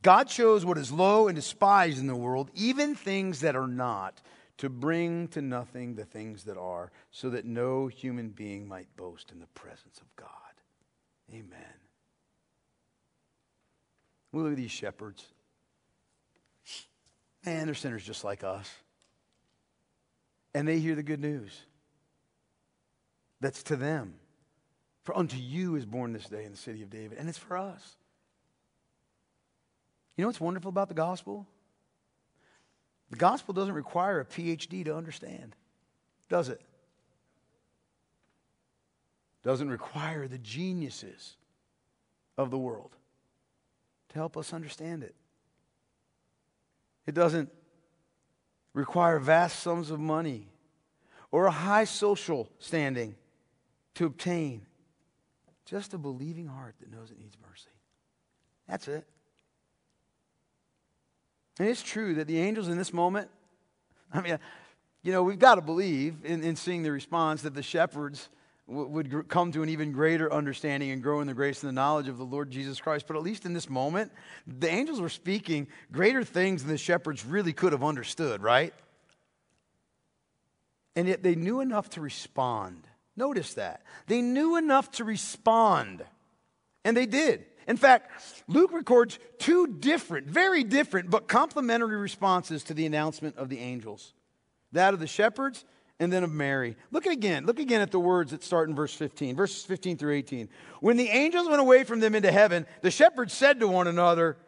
God chose what is low and despised in the world, even things that are not, to bring to nothing the things that are, so that no human being might boast in the presence of God. Amen. We look at these shepherds. Man, they're sinners just like us. And they hear the good news. That's to them. For unto you is born this day in the city of David. And it's for us. You know what's wonderful about the gospel? The gospel doesn't require a PhD to understand, does it? Doesn't require the geniuses of the world to help us understand it. It doesn't require vast sums of money or a high social standing to obtain. Just a believing heart that knows it needs mercy. That's it. And it's true that the angels in this moment, I mean, you know, we've got to believe in, in seeing the response that the shepherds would come to an even greater understanding and grow in the grace and the knowledge of the Lord Jesus Christ. But at least in this moment, the angels were speaking greater things than the shepherds really could have understood, right? And yet they knew enough to respond. Notice that. They knew enough to respond, and they did. In fact, Luke records two different, very different, but complementary responses to the announcement of the angels that of the shepherds and then of Mary. Look again. Look again at the words that start in verse 15, verses 15 through 18. When the angels went away from them into heaven, the shepherds said to one another,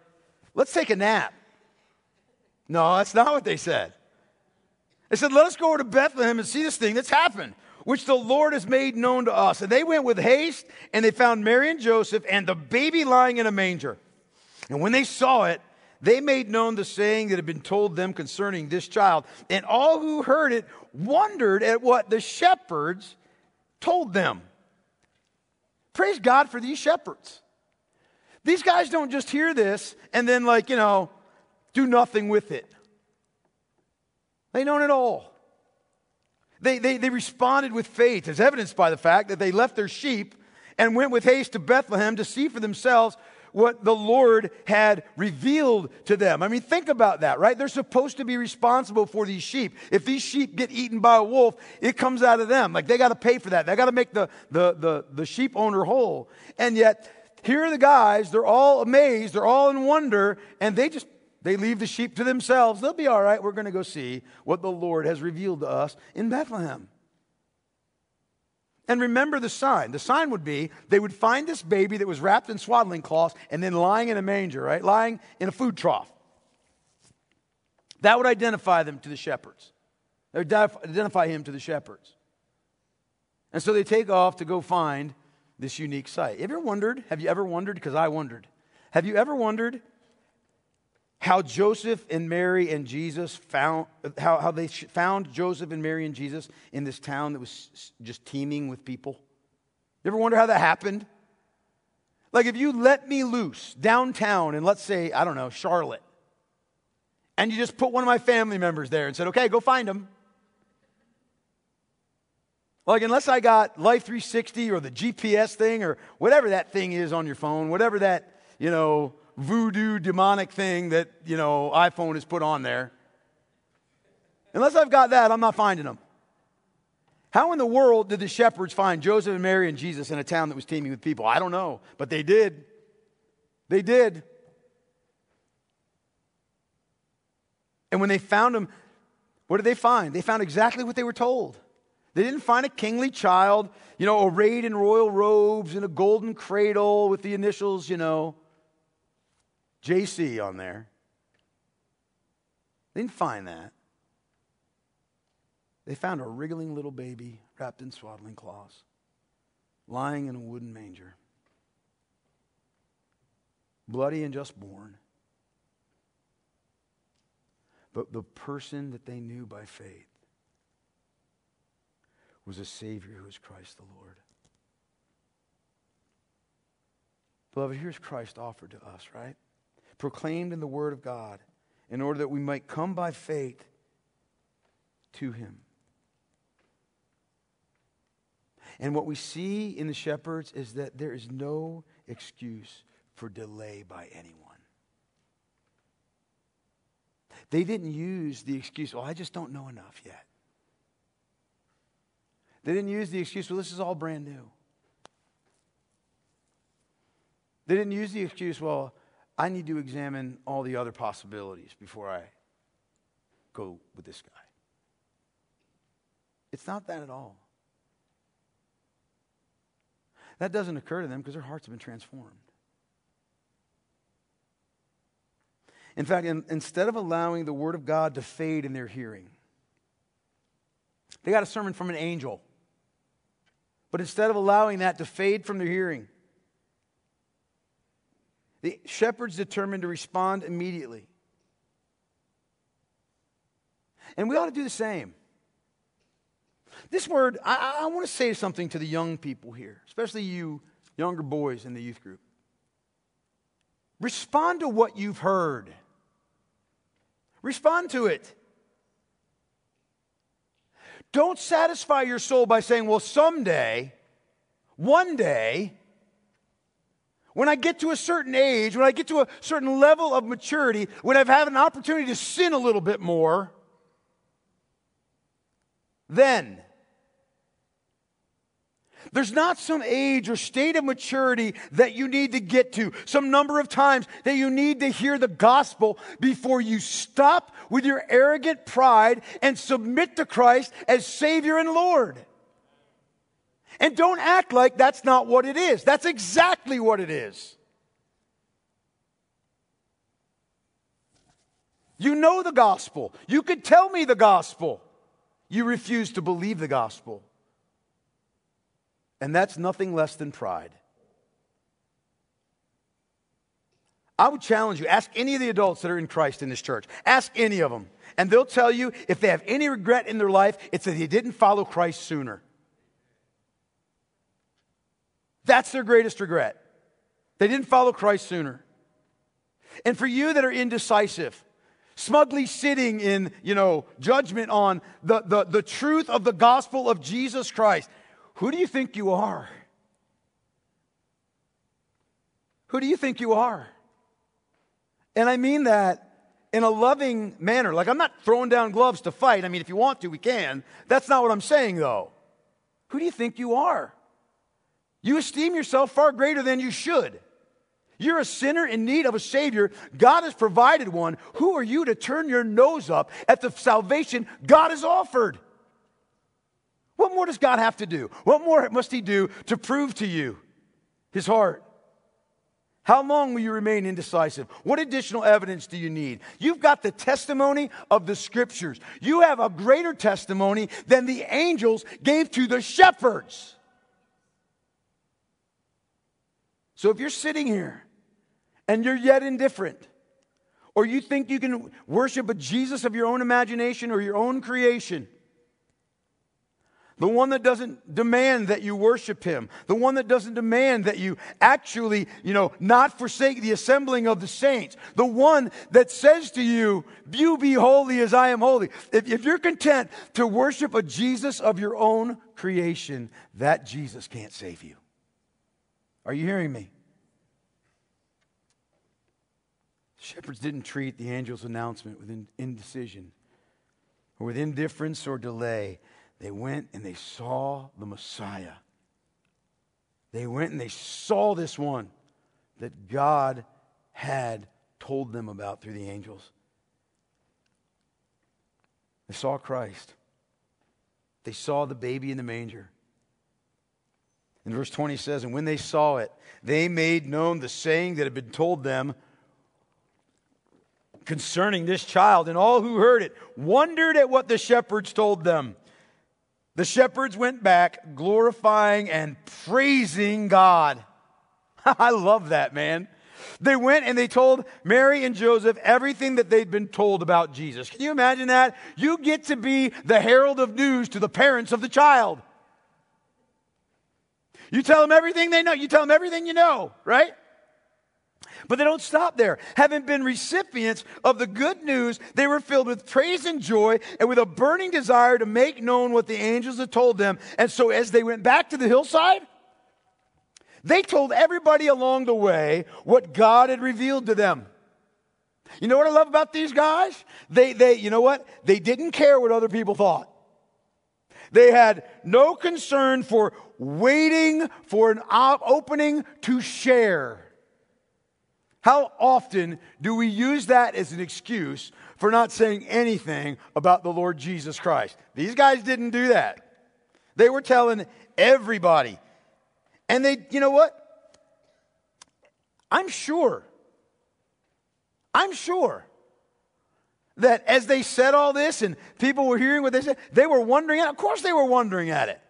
Let's take a nap. No, that's not what they said. They said, Let us go over to Bethlehem and see this thing that's happened, which the Lord has made known to us. And they went with haste, and they found Mary and Joseph and the baby lying in a manger. And when they saw it, they made known the saying that had been told them concerning this child. And all who heard it wondered at what the shepherds told them. Praise God for these shepherds. These guys don't just hear this and then, like, you know, do nothing with it. They know it all. They, they, they responded with faith, as evidenced by the fact that they left their sheep and went with haste to Bethlehem to see for themselves what the Lord had revealed to them. I mean, think about that, right? They're supposed to be responsible for these sheep. If these sheep get eaten by a wolf, it comes out of them. Like they got to pay for that. They got to make the, the, the, the sheep owner whole. And yet, here are the guys, they're all amazed, they're all in wonder, and they just they leave the sheep to themselves. They'll be all right. We're going to go see what the Lord has revealed to us in Bethlehem. And remember the sign. The sign would be they would find this baby that was wrapped in swaddling cloths and then lying in a manger, right? Lying in a food trough. That would identify them to the shepherds. They would identify him to the shepherds. And so they take off to go find this unique sight. Have you ever wondered? Have you ever wondered? Because I wondered. Have you ever wondered how Joseph and Mary and Jesus found, how, how they found Joseph and Mary and Jesus in this town that was just teeming with people. You ever wonder how that happened? Like if you let me loose downtown in, let's say, I don't know, Charlotte, and you just put one of my family members there and said, okay, go find them. Like, unless I got Life 360 or the GPS thing or whatever that thing is on your phone, whatever that, you know, voodoo demonic thing that, you know, iPhone has put on there. Unless I've got that, I'm not finding them. How in the world did the shepherds find Joseph and Mary and Jesus in a town that was teeming with people? I don't know, but they did. They did. And when they found him, what did they find? They found exactly what they were told. They didn't find a kingly child, you know, arrayed in royal robes in a golden cradle with the initials, you know, JC on there. They didn't find that. They found a wriggling little baby wrapped in swaddling cloths, lying in a wooden manger, bloody and just born. But the person that they knew by faith was a Savior who is Christ the Lord. Beloved, here's Christ offered to us, right? Proclaimed in the Word of God in order that we might come by faith to Him. And what we see in the shepherds is that there is no excuse for delay by anyone. They didn't use the excuse, well, I just don't know enough yet. They didn't use the excuse, well, this is all brand new. They didn't use the excuse, well, I need to examine all the other possibilities before I go with this guy. It's not that at all. That doesn't occur to them because their hearts have been transformed. In fact, in, instead of allowing the Word of God to fade in their hearing, they got a sermon from an angel. But instead of allowing that to fade from their hearing, the shepherds determined to respond immediately. And we ought to do the same. This word, I, I want to say something to the young people here, especially you younger boys in the youth group. Respond to what you've heard. Respond to it. Don't satisfy your soul by saying, well, someday, one day, when I get to a certain age, when I get to a certain level of maturity, when I've had an opportunity to sin a little bit more, then there's not some age or state of maturity that you need to get to, some number of times that you need to hear the gospel before you stop with your arrogant pride and submit to Christ as Savior and Lord. And don't act like that's not what it is. That's exactly what it is. You know the gospel. You could tell me the gospel. You refuse to believe the gospel. And that's nothing less than pride. I would challenge you ask any of the adults that are in Christ in this church, ask any of them, and they'll tell you if they have any regret in their life, it's that they didn't follow Christ sooner. That's their greatest regret. They didn't follow Christ sooner. And for you that are indecisive, smugly sitting in, you know, judgment on the, the, the truth of the gospel of Jesus Christ, who do you think you are? Who do you think you are? And I mean that in a loving manner. Like, I'm not throwing down gloves to fight. I mean, if you want to, we can. That's not what I'm saying, though. Who do you think you are? You esteem yourself far greater than you should. You're a sinner in need of a Savior. God has provided one. Who are you to turn your nose up at the salvation God has offered? What more does God have to do? What more must He do to prove to you His heart? How long will you remain indecisive? What additional evidence do you need? You've got the testimony of the scriptures. You have a greater testimony than the angels gave to the shepherds. So if you're sitting here and you're yet indifferent, or you think you can worship a Jesus of your own imagination or your own creation, the one that doesn't demand that you worship him. The one that doesn't demand that you actually, you know, not forsake the assembling of the saints. The one that says to you, you be holy as I am holy. If, if you're content to worship a Jesus of your own creation, that Jesus can't save you. Are you hearing me? Shepherds didn't treat the angel's announcement with indecision or with indifference or delay. They went and they saw the Messiah. They went and they saw this one that God had told them about through the angels. They saw Christ. They saw the baby in the manger. And verse 20 says, And when they saw it, they made known the saying that had been told them concerning this child. And all who heard it wondered at what the shepherds told them. The shepherds went back glorifying and praising God. *laughs* I love that, man. They went and they told Mary and Joseph everything that they'd been told about Jesus. Can you imagine that? You get to be the herald of news to the parents of the child. You tell them everything they know. You tell them everything you know, right? But they don't stop there. Having been recipients of the good news, they were filled with praise and joy and with a burning desire to make known what the angels had told them. And so as they went back to the hillside, they told everybody along the way what God had revealed to them. You know what I love about these guys? They, they, you know what? They didn't care what other people thought. They had no concern for waiting for an opening to share. How often do we use that as an excuse for not saying anything about the Lord Jesus Christ? These guys didn't do that. They were telling everybody. And they, you know what? I'm sure, I'm sure that as they said all this and people were hearing what they said, they were wondering, at. of course they were wondering at it.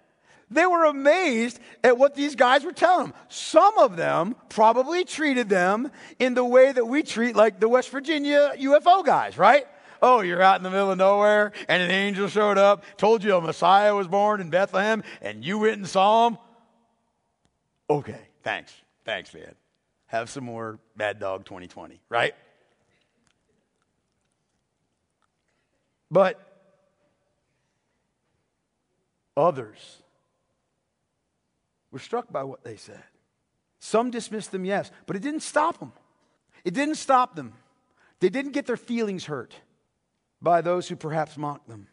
They were amazed at what these guys were telling them. Some of them probably treated them in the way that we treat like the West Virginia UFO guys, right? Oh, you're out in the middle of nowhere and an angel showed up, told you a Messiah was born in Bethlehem, and you went and saw him. Okay, thanks. Thanks, man. Have some more Mad Dog 2020, right? But others were struck by what they said. Some dismissed them, yes, but it didn't stop them. It didn't stop them. They didn't get their feelings hurt by those who perhaps mocked them.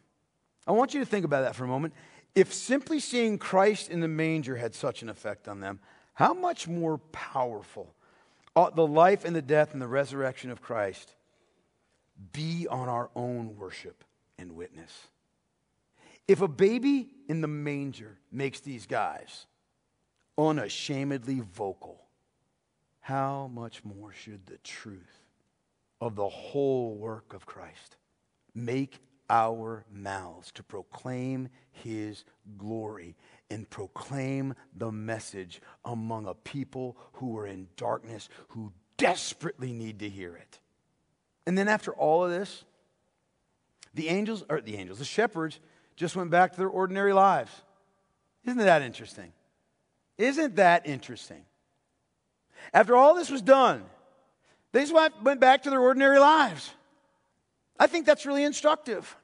I want you to think about that for a moment. If simply seeing Christ in the manger had such an effect on them, how much more powerful ought the life and the death and the resurrection of Christ be on our own worship and witness? If a baby in the manger makes these guys unashamedly vocal, how much more should the truth of the whole work of Christ make our mouths to proclaim his glory and proclaim the message among a people who are in darkness, who desperately need to hear it. And then after all of this, the angels, or the angels, the shepherds just went back to their ordinary lives. Isn't that interesting? Isn't that interesting? After all this was done, they just went back to their ordinary lives. I think that's really instructive.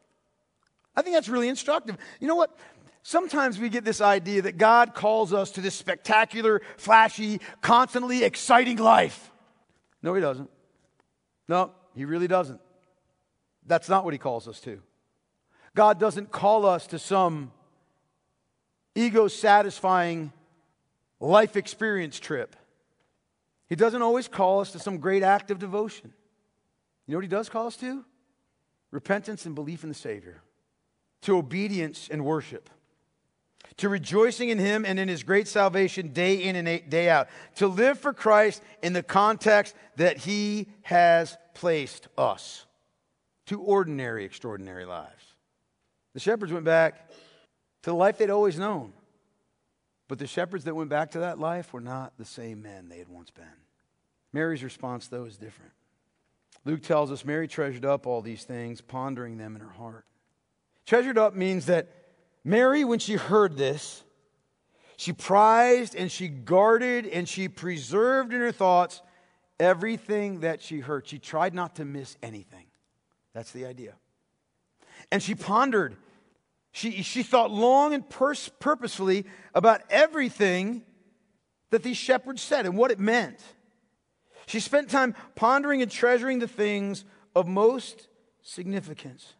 I think that's really instructive. You know what? Sometimes we get this idea that God calls us to this spectacular, flashy, constantly exciting life. No, He doesn't. No, He really doesn't. That's not what He calls us to. God doesn't call us to some ego satisfying life experience trip. He doesn't always call us to some great act of devotion. You know what he does call us to? Repentance and belief in the Savior, to obedience and worship, to rejoicing in him and in his great salvation day in and day out, to live for Christ in the context that he has placed us, to ordinary, extraordinary lives. The shepherds went back to the life they'd always known but the shepherds that went back to that life were not the same men they had once been. Mary's response, though, is different. Luke tells us Mary treasured up all these things, pondering them in her heart. Treasured up means that Mary, when she heard this, she prized and she guarded and she preserved in her thoughts everything that she heard. She tried not to miss anything. That's the idea. And she pondered she, she thought long and pers- purposefully about everything that these shepherds said and what it meant. She spent time pondering and treasuring the things of most significance.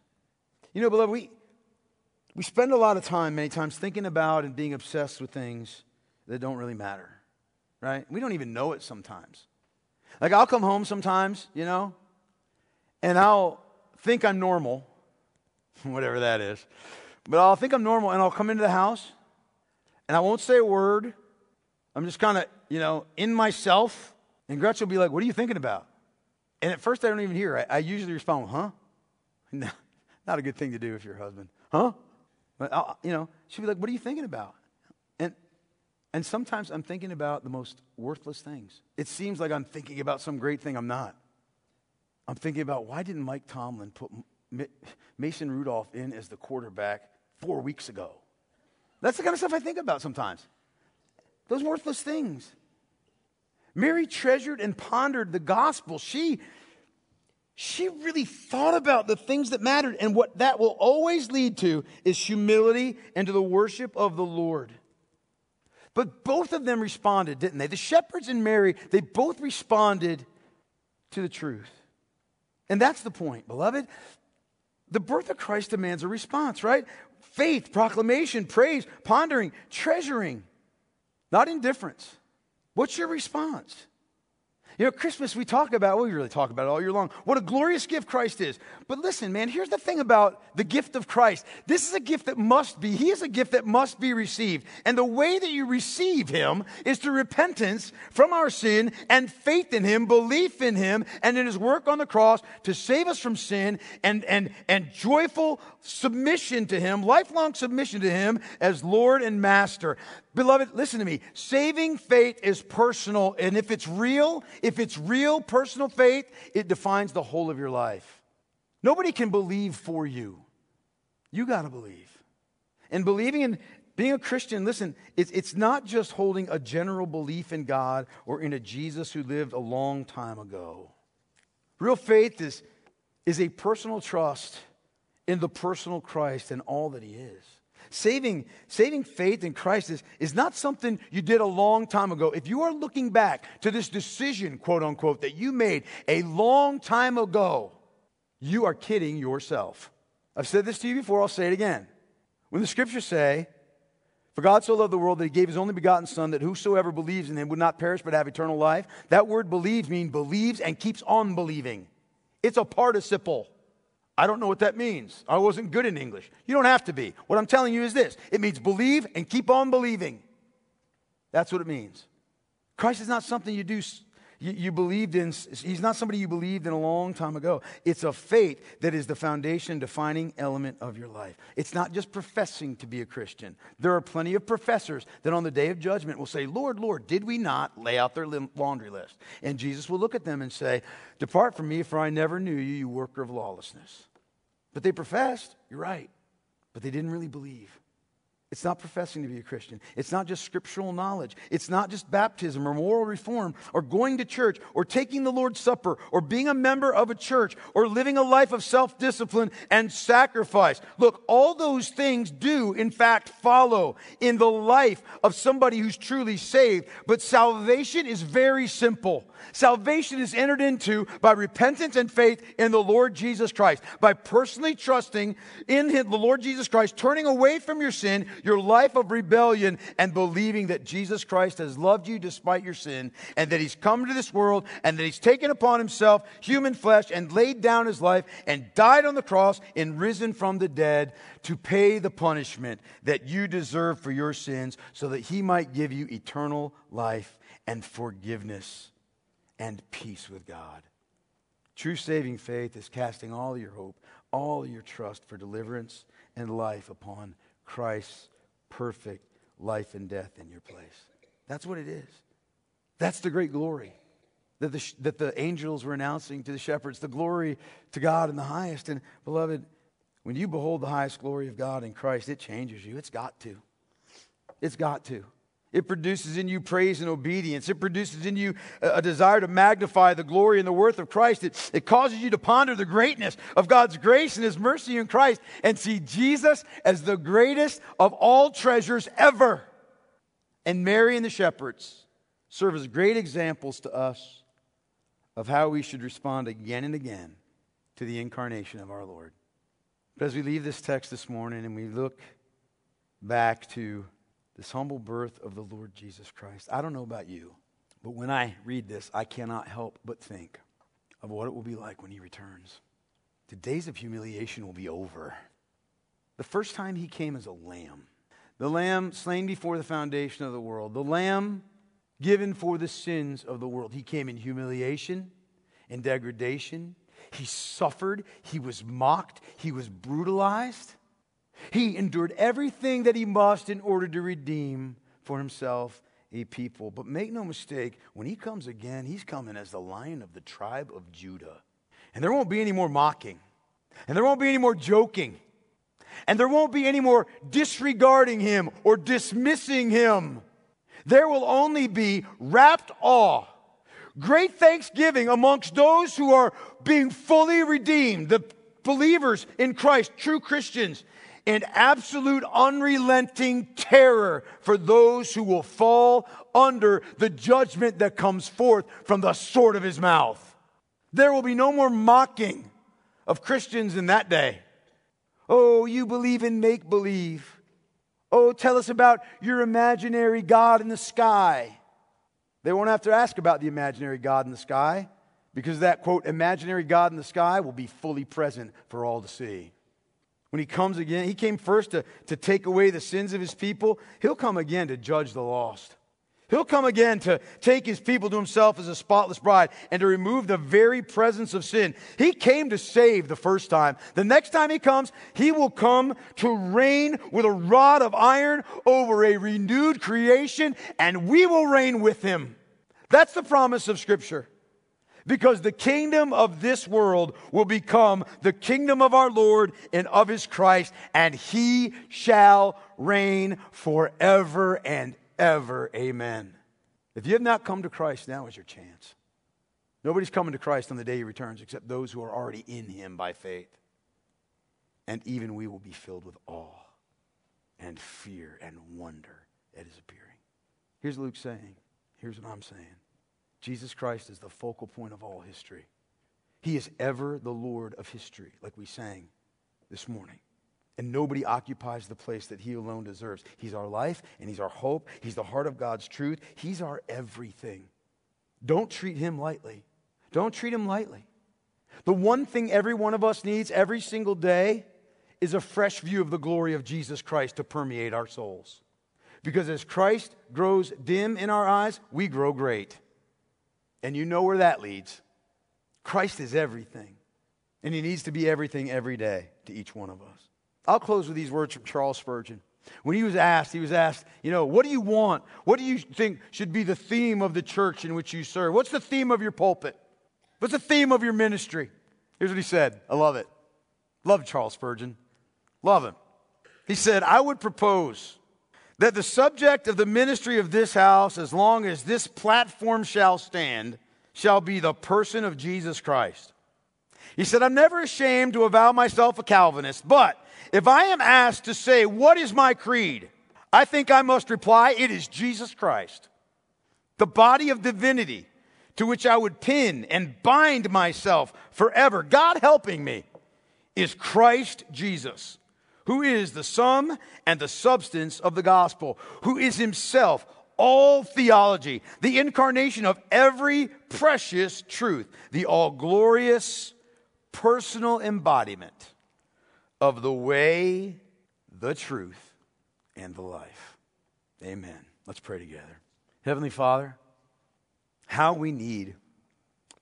You know, beloved, we, we spend a lot of time, many times, thinking about and being obsessed with things that don't really matter, right? We don't even know it sometimes. Like, I'll come home sometimes, you know, and I'll think I'm normal, *laughs* whatever that is, but I'll think I'm normal and I'll come into the house and I won't say a word. I'm just kind of, you know, in myself. And Gretchen will be like, What are you thinking about? And at first, I don't even hear. I, I usually respond, Huh? *laughs* No, not a good thing to do if you're a husband. Huh? But, I'll, you know, she'll be like, What are you thinking about? And, and sometimes I'm thinking about the most worthless things. It seems like I'm thinking about some great thing. I'm not. I'm thinking about why didn't Mike Tomlin put Mason Rudolph in as the quarterback four weeks ago? That's the kind of stuff I think about sometimes. Those worthless things. Mary treasured and pondered the gospel. She, she really thought about the things that mattered. And what that will always lead to is humility and to the worship of the Lord. But both of them responded, didn't they? The shepherds and Mary, they both responded to the truth. And that's the point, beloved. The birth of Christ demands a response, right? Faith, proclamation, praise, pondering, treasuring, not indifference. What's your response? You know, Christmas, we talk about, we really talk about it all year long, what a glorious gift Christ is. But listen, man, here's the thing about the gift of Christ. This is a gift that must be, He is a gift that must be received. And the way that you receive Him is through repentance from our sin and faith in Him, belief in Him, and in His work on the cross to save us from sin and, and, and joyful submission to Him, lifelong submission to Him as Lord and Master. Beloved, listen to me. Saving faith is personal, and if it's real, if it's real personal faith, it defines the whole of your life. Nobody can believe for you. You got to believe. And believing in being a Christian, listen, it's, it's not just holding a general belief in God or in a Jesus who lived a long time ago. Real faith is, is a personal trust in the personal Christ and all that he is. Saving, saving faith in Christ is, is not something you did a long time ago. If you are looking back to this decision, quote unquote, that you made a long time ago, you are kidding yourself. I've said this to you before, I'll say it again. When the scriptures say, For God so loved the world that he gave his only begotten Son, that whosoever believes in him would not perish but have eternal life, that word believes means believes and keeps on believing. It's a participle. I don't know what that means. I wasn't good in English. You don't have to be. What I'm telling you is this it means believe and keep on believing. That's what it means. Christ is not something you do you, you, believed in, he's not somebody you believed in a long time ago. It's a faith that is the foundation, defining element of your life. It's not just professing to be a Christian. There are plenty of professors that on the day of judgment will say, Lord, Lord, did we not lay out their laundry list? And Jesus will look at them and say, Depart from me, for I never knew you, you worker of lawlessness. But they professed, you're right, but they didn't really believe. It's not professing to be a Christian. It's not just scriptural knowledge. It's not just baptism or moral reform or going to church or taking the Lord's Supper or being a member of a church or living a life of self discipline and sacrifice. Look, all those things do, in fact, follow in the life of somebody who's truly saved. But salvation is very simple. Salvation is entered into by repentance and faith in the Lord Jesus Christ, by personally trusting in the Lord Jesus Christ, turning away from your sin your life of rebellion and believing that Jesus Christ has loved you despite your sin and that he's come to this world and that he's taken upon himself human flesh and laid down his life and died on the cross and risen from the dead to pay the punishment that you deserve for your sins so that he might give you eternal life and forgiveness and peace with God. True saving faith is casting all your hope, all your trust for deliverance and life upon Christ's perfect life and death in your place. That's what it is. That's the great glory that the, that the angels were announcing to the shepherds, the glory to God in the highest. And beloved, when you behold the highest glory of God in Christ, it changes you. It's got to. It's got to. It produces in you praise and obedience. It produces in you a, desire to magnify the glory and the worth of Christ. It, it causes you to ponder the greatness of God's grace and His mercy in Christ and see Jesus as the greatest of all treasures ever. And Mary and the shepherds serve as great examples to us of how we should respond again and again to the incarnation of our Lord. But as we leave this text this morning and we look back to this humble birth of the Lord Jesus Christ, I don't know about you, but when I read this, I cannot help but think of what it will be like when he returns. The days of humiliation will be over. The first time he came as a lamb, the lamb slain before the foundation of the world, the lamb given for the sins of the world. He came in humiliation and degradation. He suffered. He was mocked. He was brutalized. He endured everything that he must in order to redeem for himself a people. But make no mistake, when he comes again, he's coming as the lion of the tribe of Judah. And there won't be any more mocking, and there won't be any more joking, and there won't be any more disregarding him or dismissing him. There will only be rapt awe, great thanksgiving amongst those who are being fully redeemed, the believers in Christ, true Christians, and absolute unrelenting terror for those who will fall under the judgment that comes forth from the sword of his mouth. There will be no more mocking of Christians in that day. Oh, you believe in make believe. Oh, tell us about your imaginary God in the sky. They won't have to ask about the imaginary God in the sky because that, quote, imaginary God in the sky will be fully present for all to see. When he comes again, he came first to, to take away the sins of his people. He'll come again to judge the lost. He'll come again to take his people to himself as a spotless bride and to remove the very presence of sin. He came to save the first time. The next time he comes, he will come to reign with a rod of iron over a renewed creation, and we will reign with him. That's the promise of Scripture because the kingdom of this world will become the kingdom of our Lord and of his Christ, and he shall reign forever and ever. Amen. If you have not come to Christ, now is your chance. Nobody's coming to Christ on the day he returns except those who are already in him by faith. And even we will be filled with awe and fear and wonder at his appearing. Here's Luke saying, here's what I'm saying. Jesus Christ is the focal point of all history. He is ever the Lord of history, like we sang this morning. And nobody occupies the place that he alone deserves. He's our life and he's our hope. He's the heart of God's truth. He's our everything. Don't treat him lightly. Don't treat him lightly. The one thing every one of us needs every single day is a fresh view of the glory of Jesus Christ to permeate our souls. Because as Christ grows dim in our eyes, we grow great. And you know where that leads. Christ is everything. And he needs to be everything every day to each one of us. I'll close with these words from Charles Spurgeon. When he was asked, he was asked, you know, what do you want? What do you think should be the theme of the church in which you serve? What's the theme of your pulpit? What's the theme of your ministry? Here's what he said. I love it. Love Charles Spurgeon. Love him. He said, I would propose that the subject of the ministry of this house, as long as this platform shall stand, shall be the person of Jesus Christ. He said, I'm never ashamed to avow myself a Calvinist, but if I am asked to say, What is my creed? I think I must reply, It is Jesus Christ, the body of divinity to which I would pin and bind myself forever. God helping me is Christ Jesus who is the sum and the substance of the gospel, who is himself all theology, the incarnation of every precious truth, the all glorious personal embodiment of the way, the truth, and the life. Amen. Let's pray together. Heavenly Father, how we need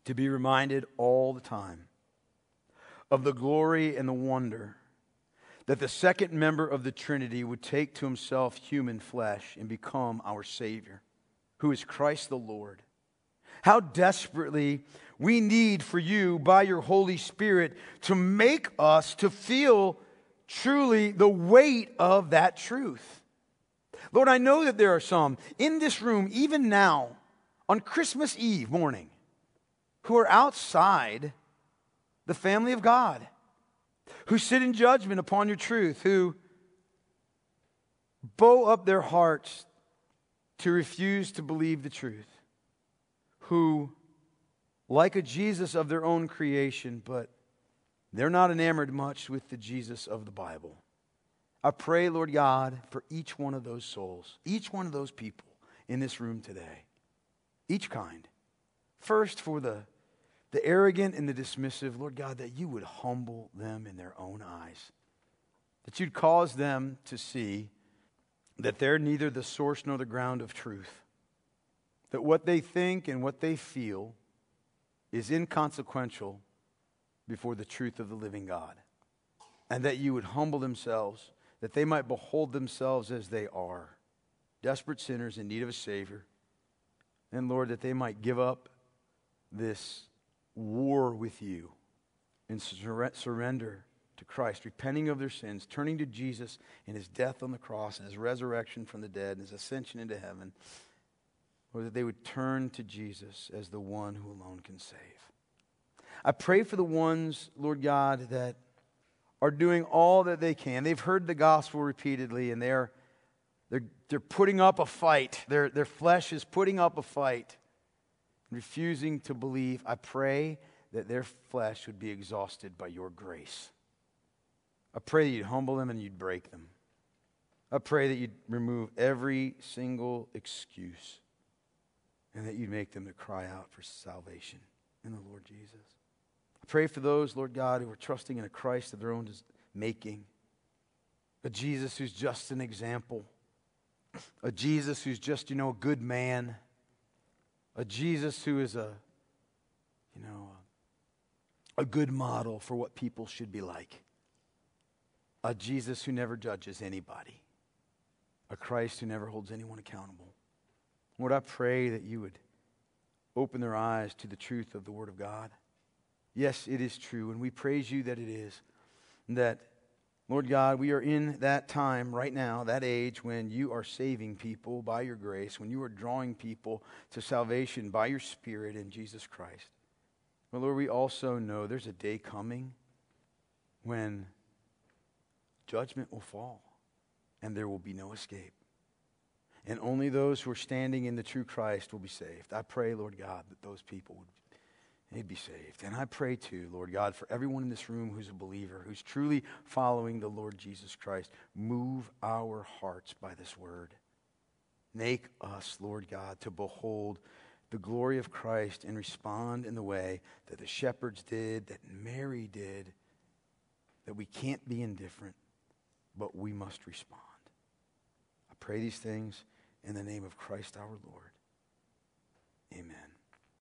to be reminded all the time of the glory and the wonder that the second member of the Trinity would take to himself human flesh and become our Savior, who is Christ the Lord. How desperately we need for you by your Holy Spirit to make us to feel truly the weight of that truth. Lord, I know that there are some in this room, even now, on Christmas Eve morning, who are outside the family of God who sit in judgment upon your truth, who bow up their hearts to refuse to believe the truth, who like a Jesus of their own creation, but they're not enamored much with the Jesus of the Bible. I pray, Lord God, for each one of those souls, each one of those people in this room today, each kind. First, for the, the arrogant and the dismissive, Lord God, that you would humble them in their own eyes, that you'd cause them to see that they're neither the source nor the ground of truth, that what they think and what they feel is inconsequential before the truth of the living God, and that you would humble themselves, that they might behold themselves as they are desperate sinners in need of a Savior. And Lord, that they might give up this war with you and sur- surrender to Christ, repenting of their sins, turning to Jesus and his death on the cross and his resurrection from the dead and his ascension into heaven, or that they would turn to Jesus as the one who alone can save. I pray for the ones, Lord God, that are doing all that they can. They've heard the gospel repeatedly and they're, they're, they're putting up a fight. Their, their flesh is putting up a fight, refusing to believe. I pray that their flesh would be exhausted by your grace. I pray that you'd humble them and you'd break them. I pray that you'd remove every single excuse and that you'd make them to cry out for salvation in the Lord Jesus. I pray for those, Lord God, who are trusting in a Christ of their own making, a Jesus who's just an example, a Jesus who's just, you know, a good man, a Jesus who is a, you know, a good model for what people should be like a Jesus who never judges anybody, a Christ who never holds anyone accountable. Lord, I pray that you would open their eyes to the truth of the Word of God. Yes, it is true, and we praise you that it is. That, Lord God, we are in that time right now, that age when you are saving people by your grace, when you are drawing people to salvation by your Spirit in Jesus Christ. But Lord, we also know there's a day coming when judgment will fall and there will be no escape. And only those who are standing in the true Christ will be saved. I pray, Lord God, that those people would they'd be saved. And I pray too, Lord God, for everyone in this room who's a believer, who's truly following the Lord Jesus Christ, move our hearts by this word. Make us, Lord God, to behold the glory of Christ and respond in the way that the shepherds did, that Mary did, that we can't be indifferent but we must respond. I pray these things in the name of Christ our Lord. Amen.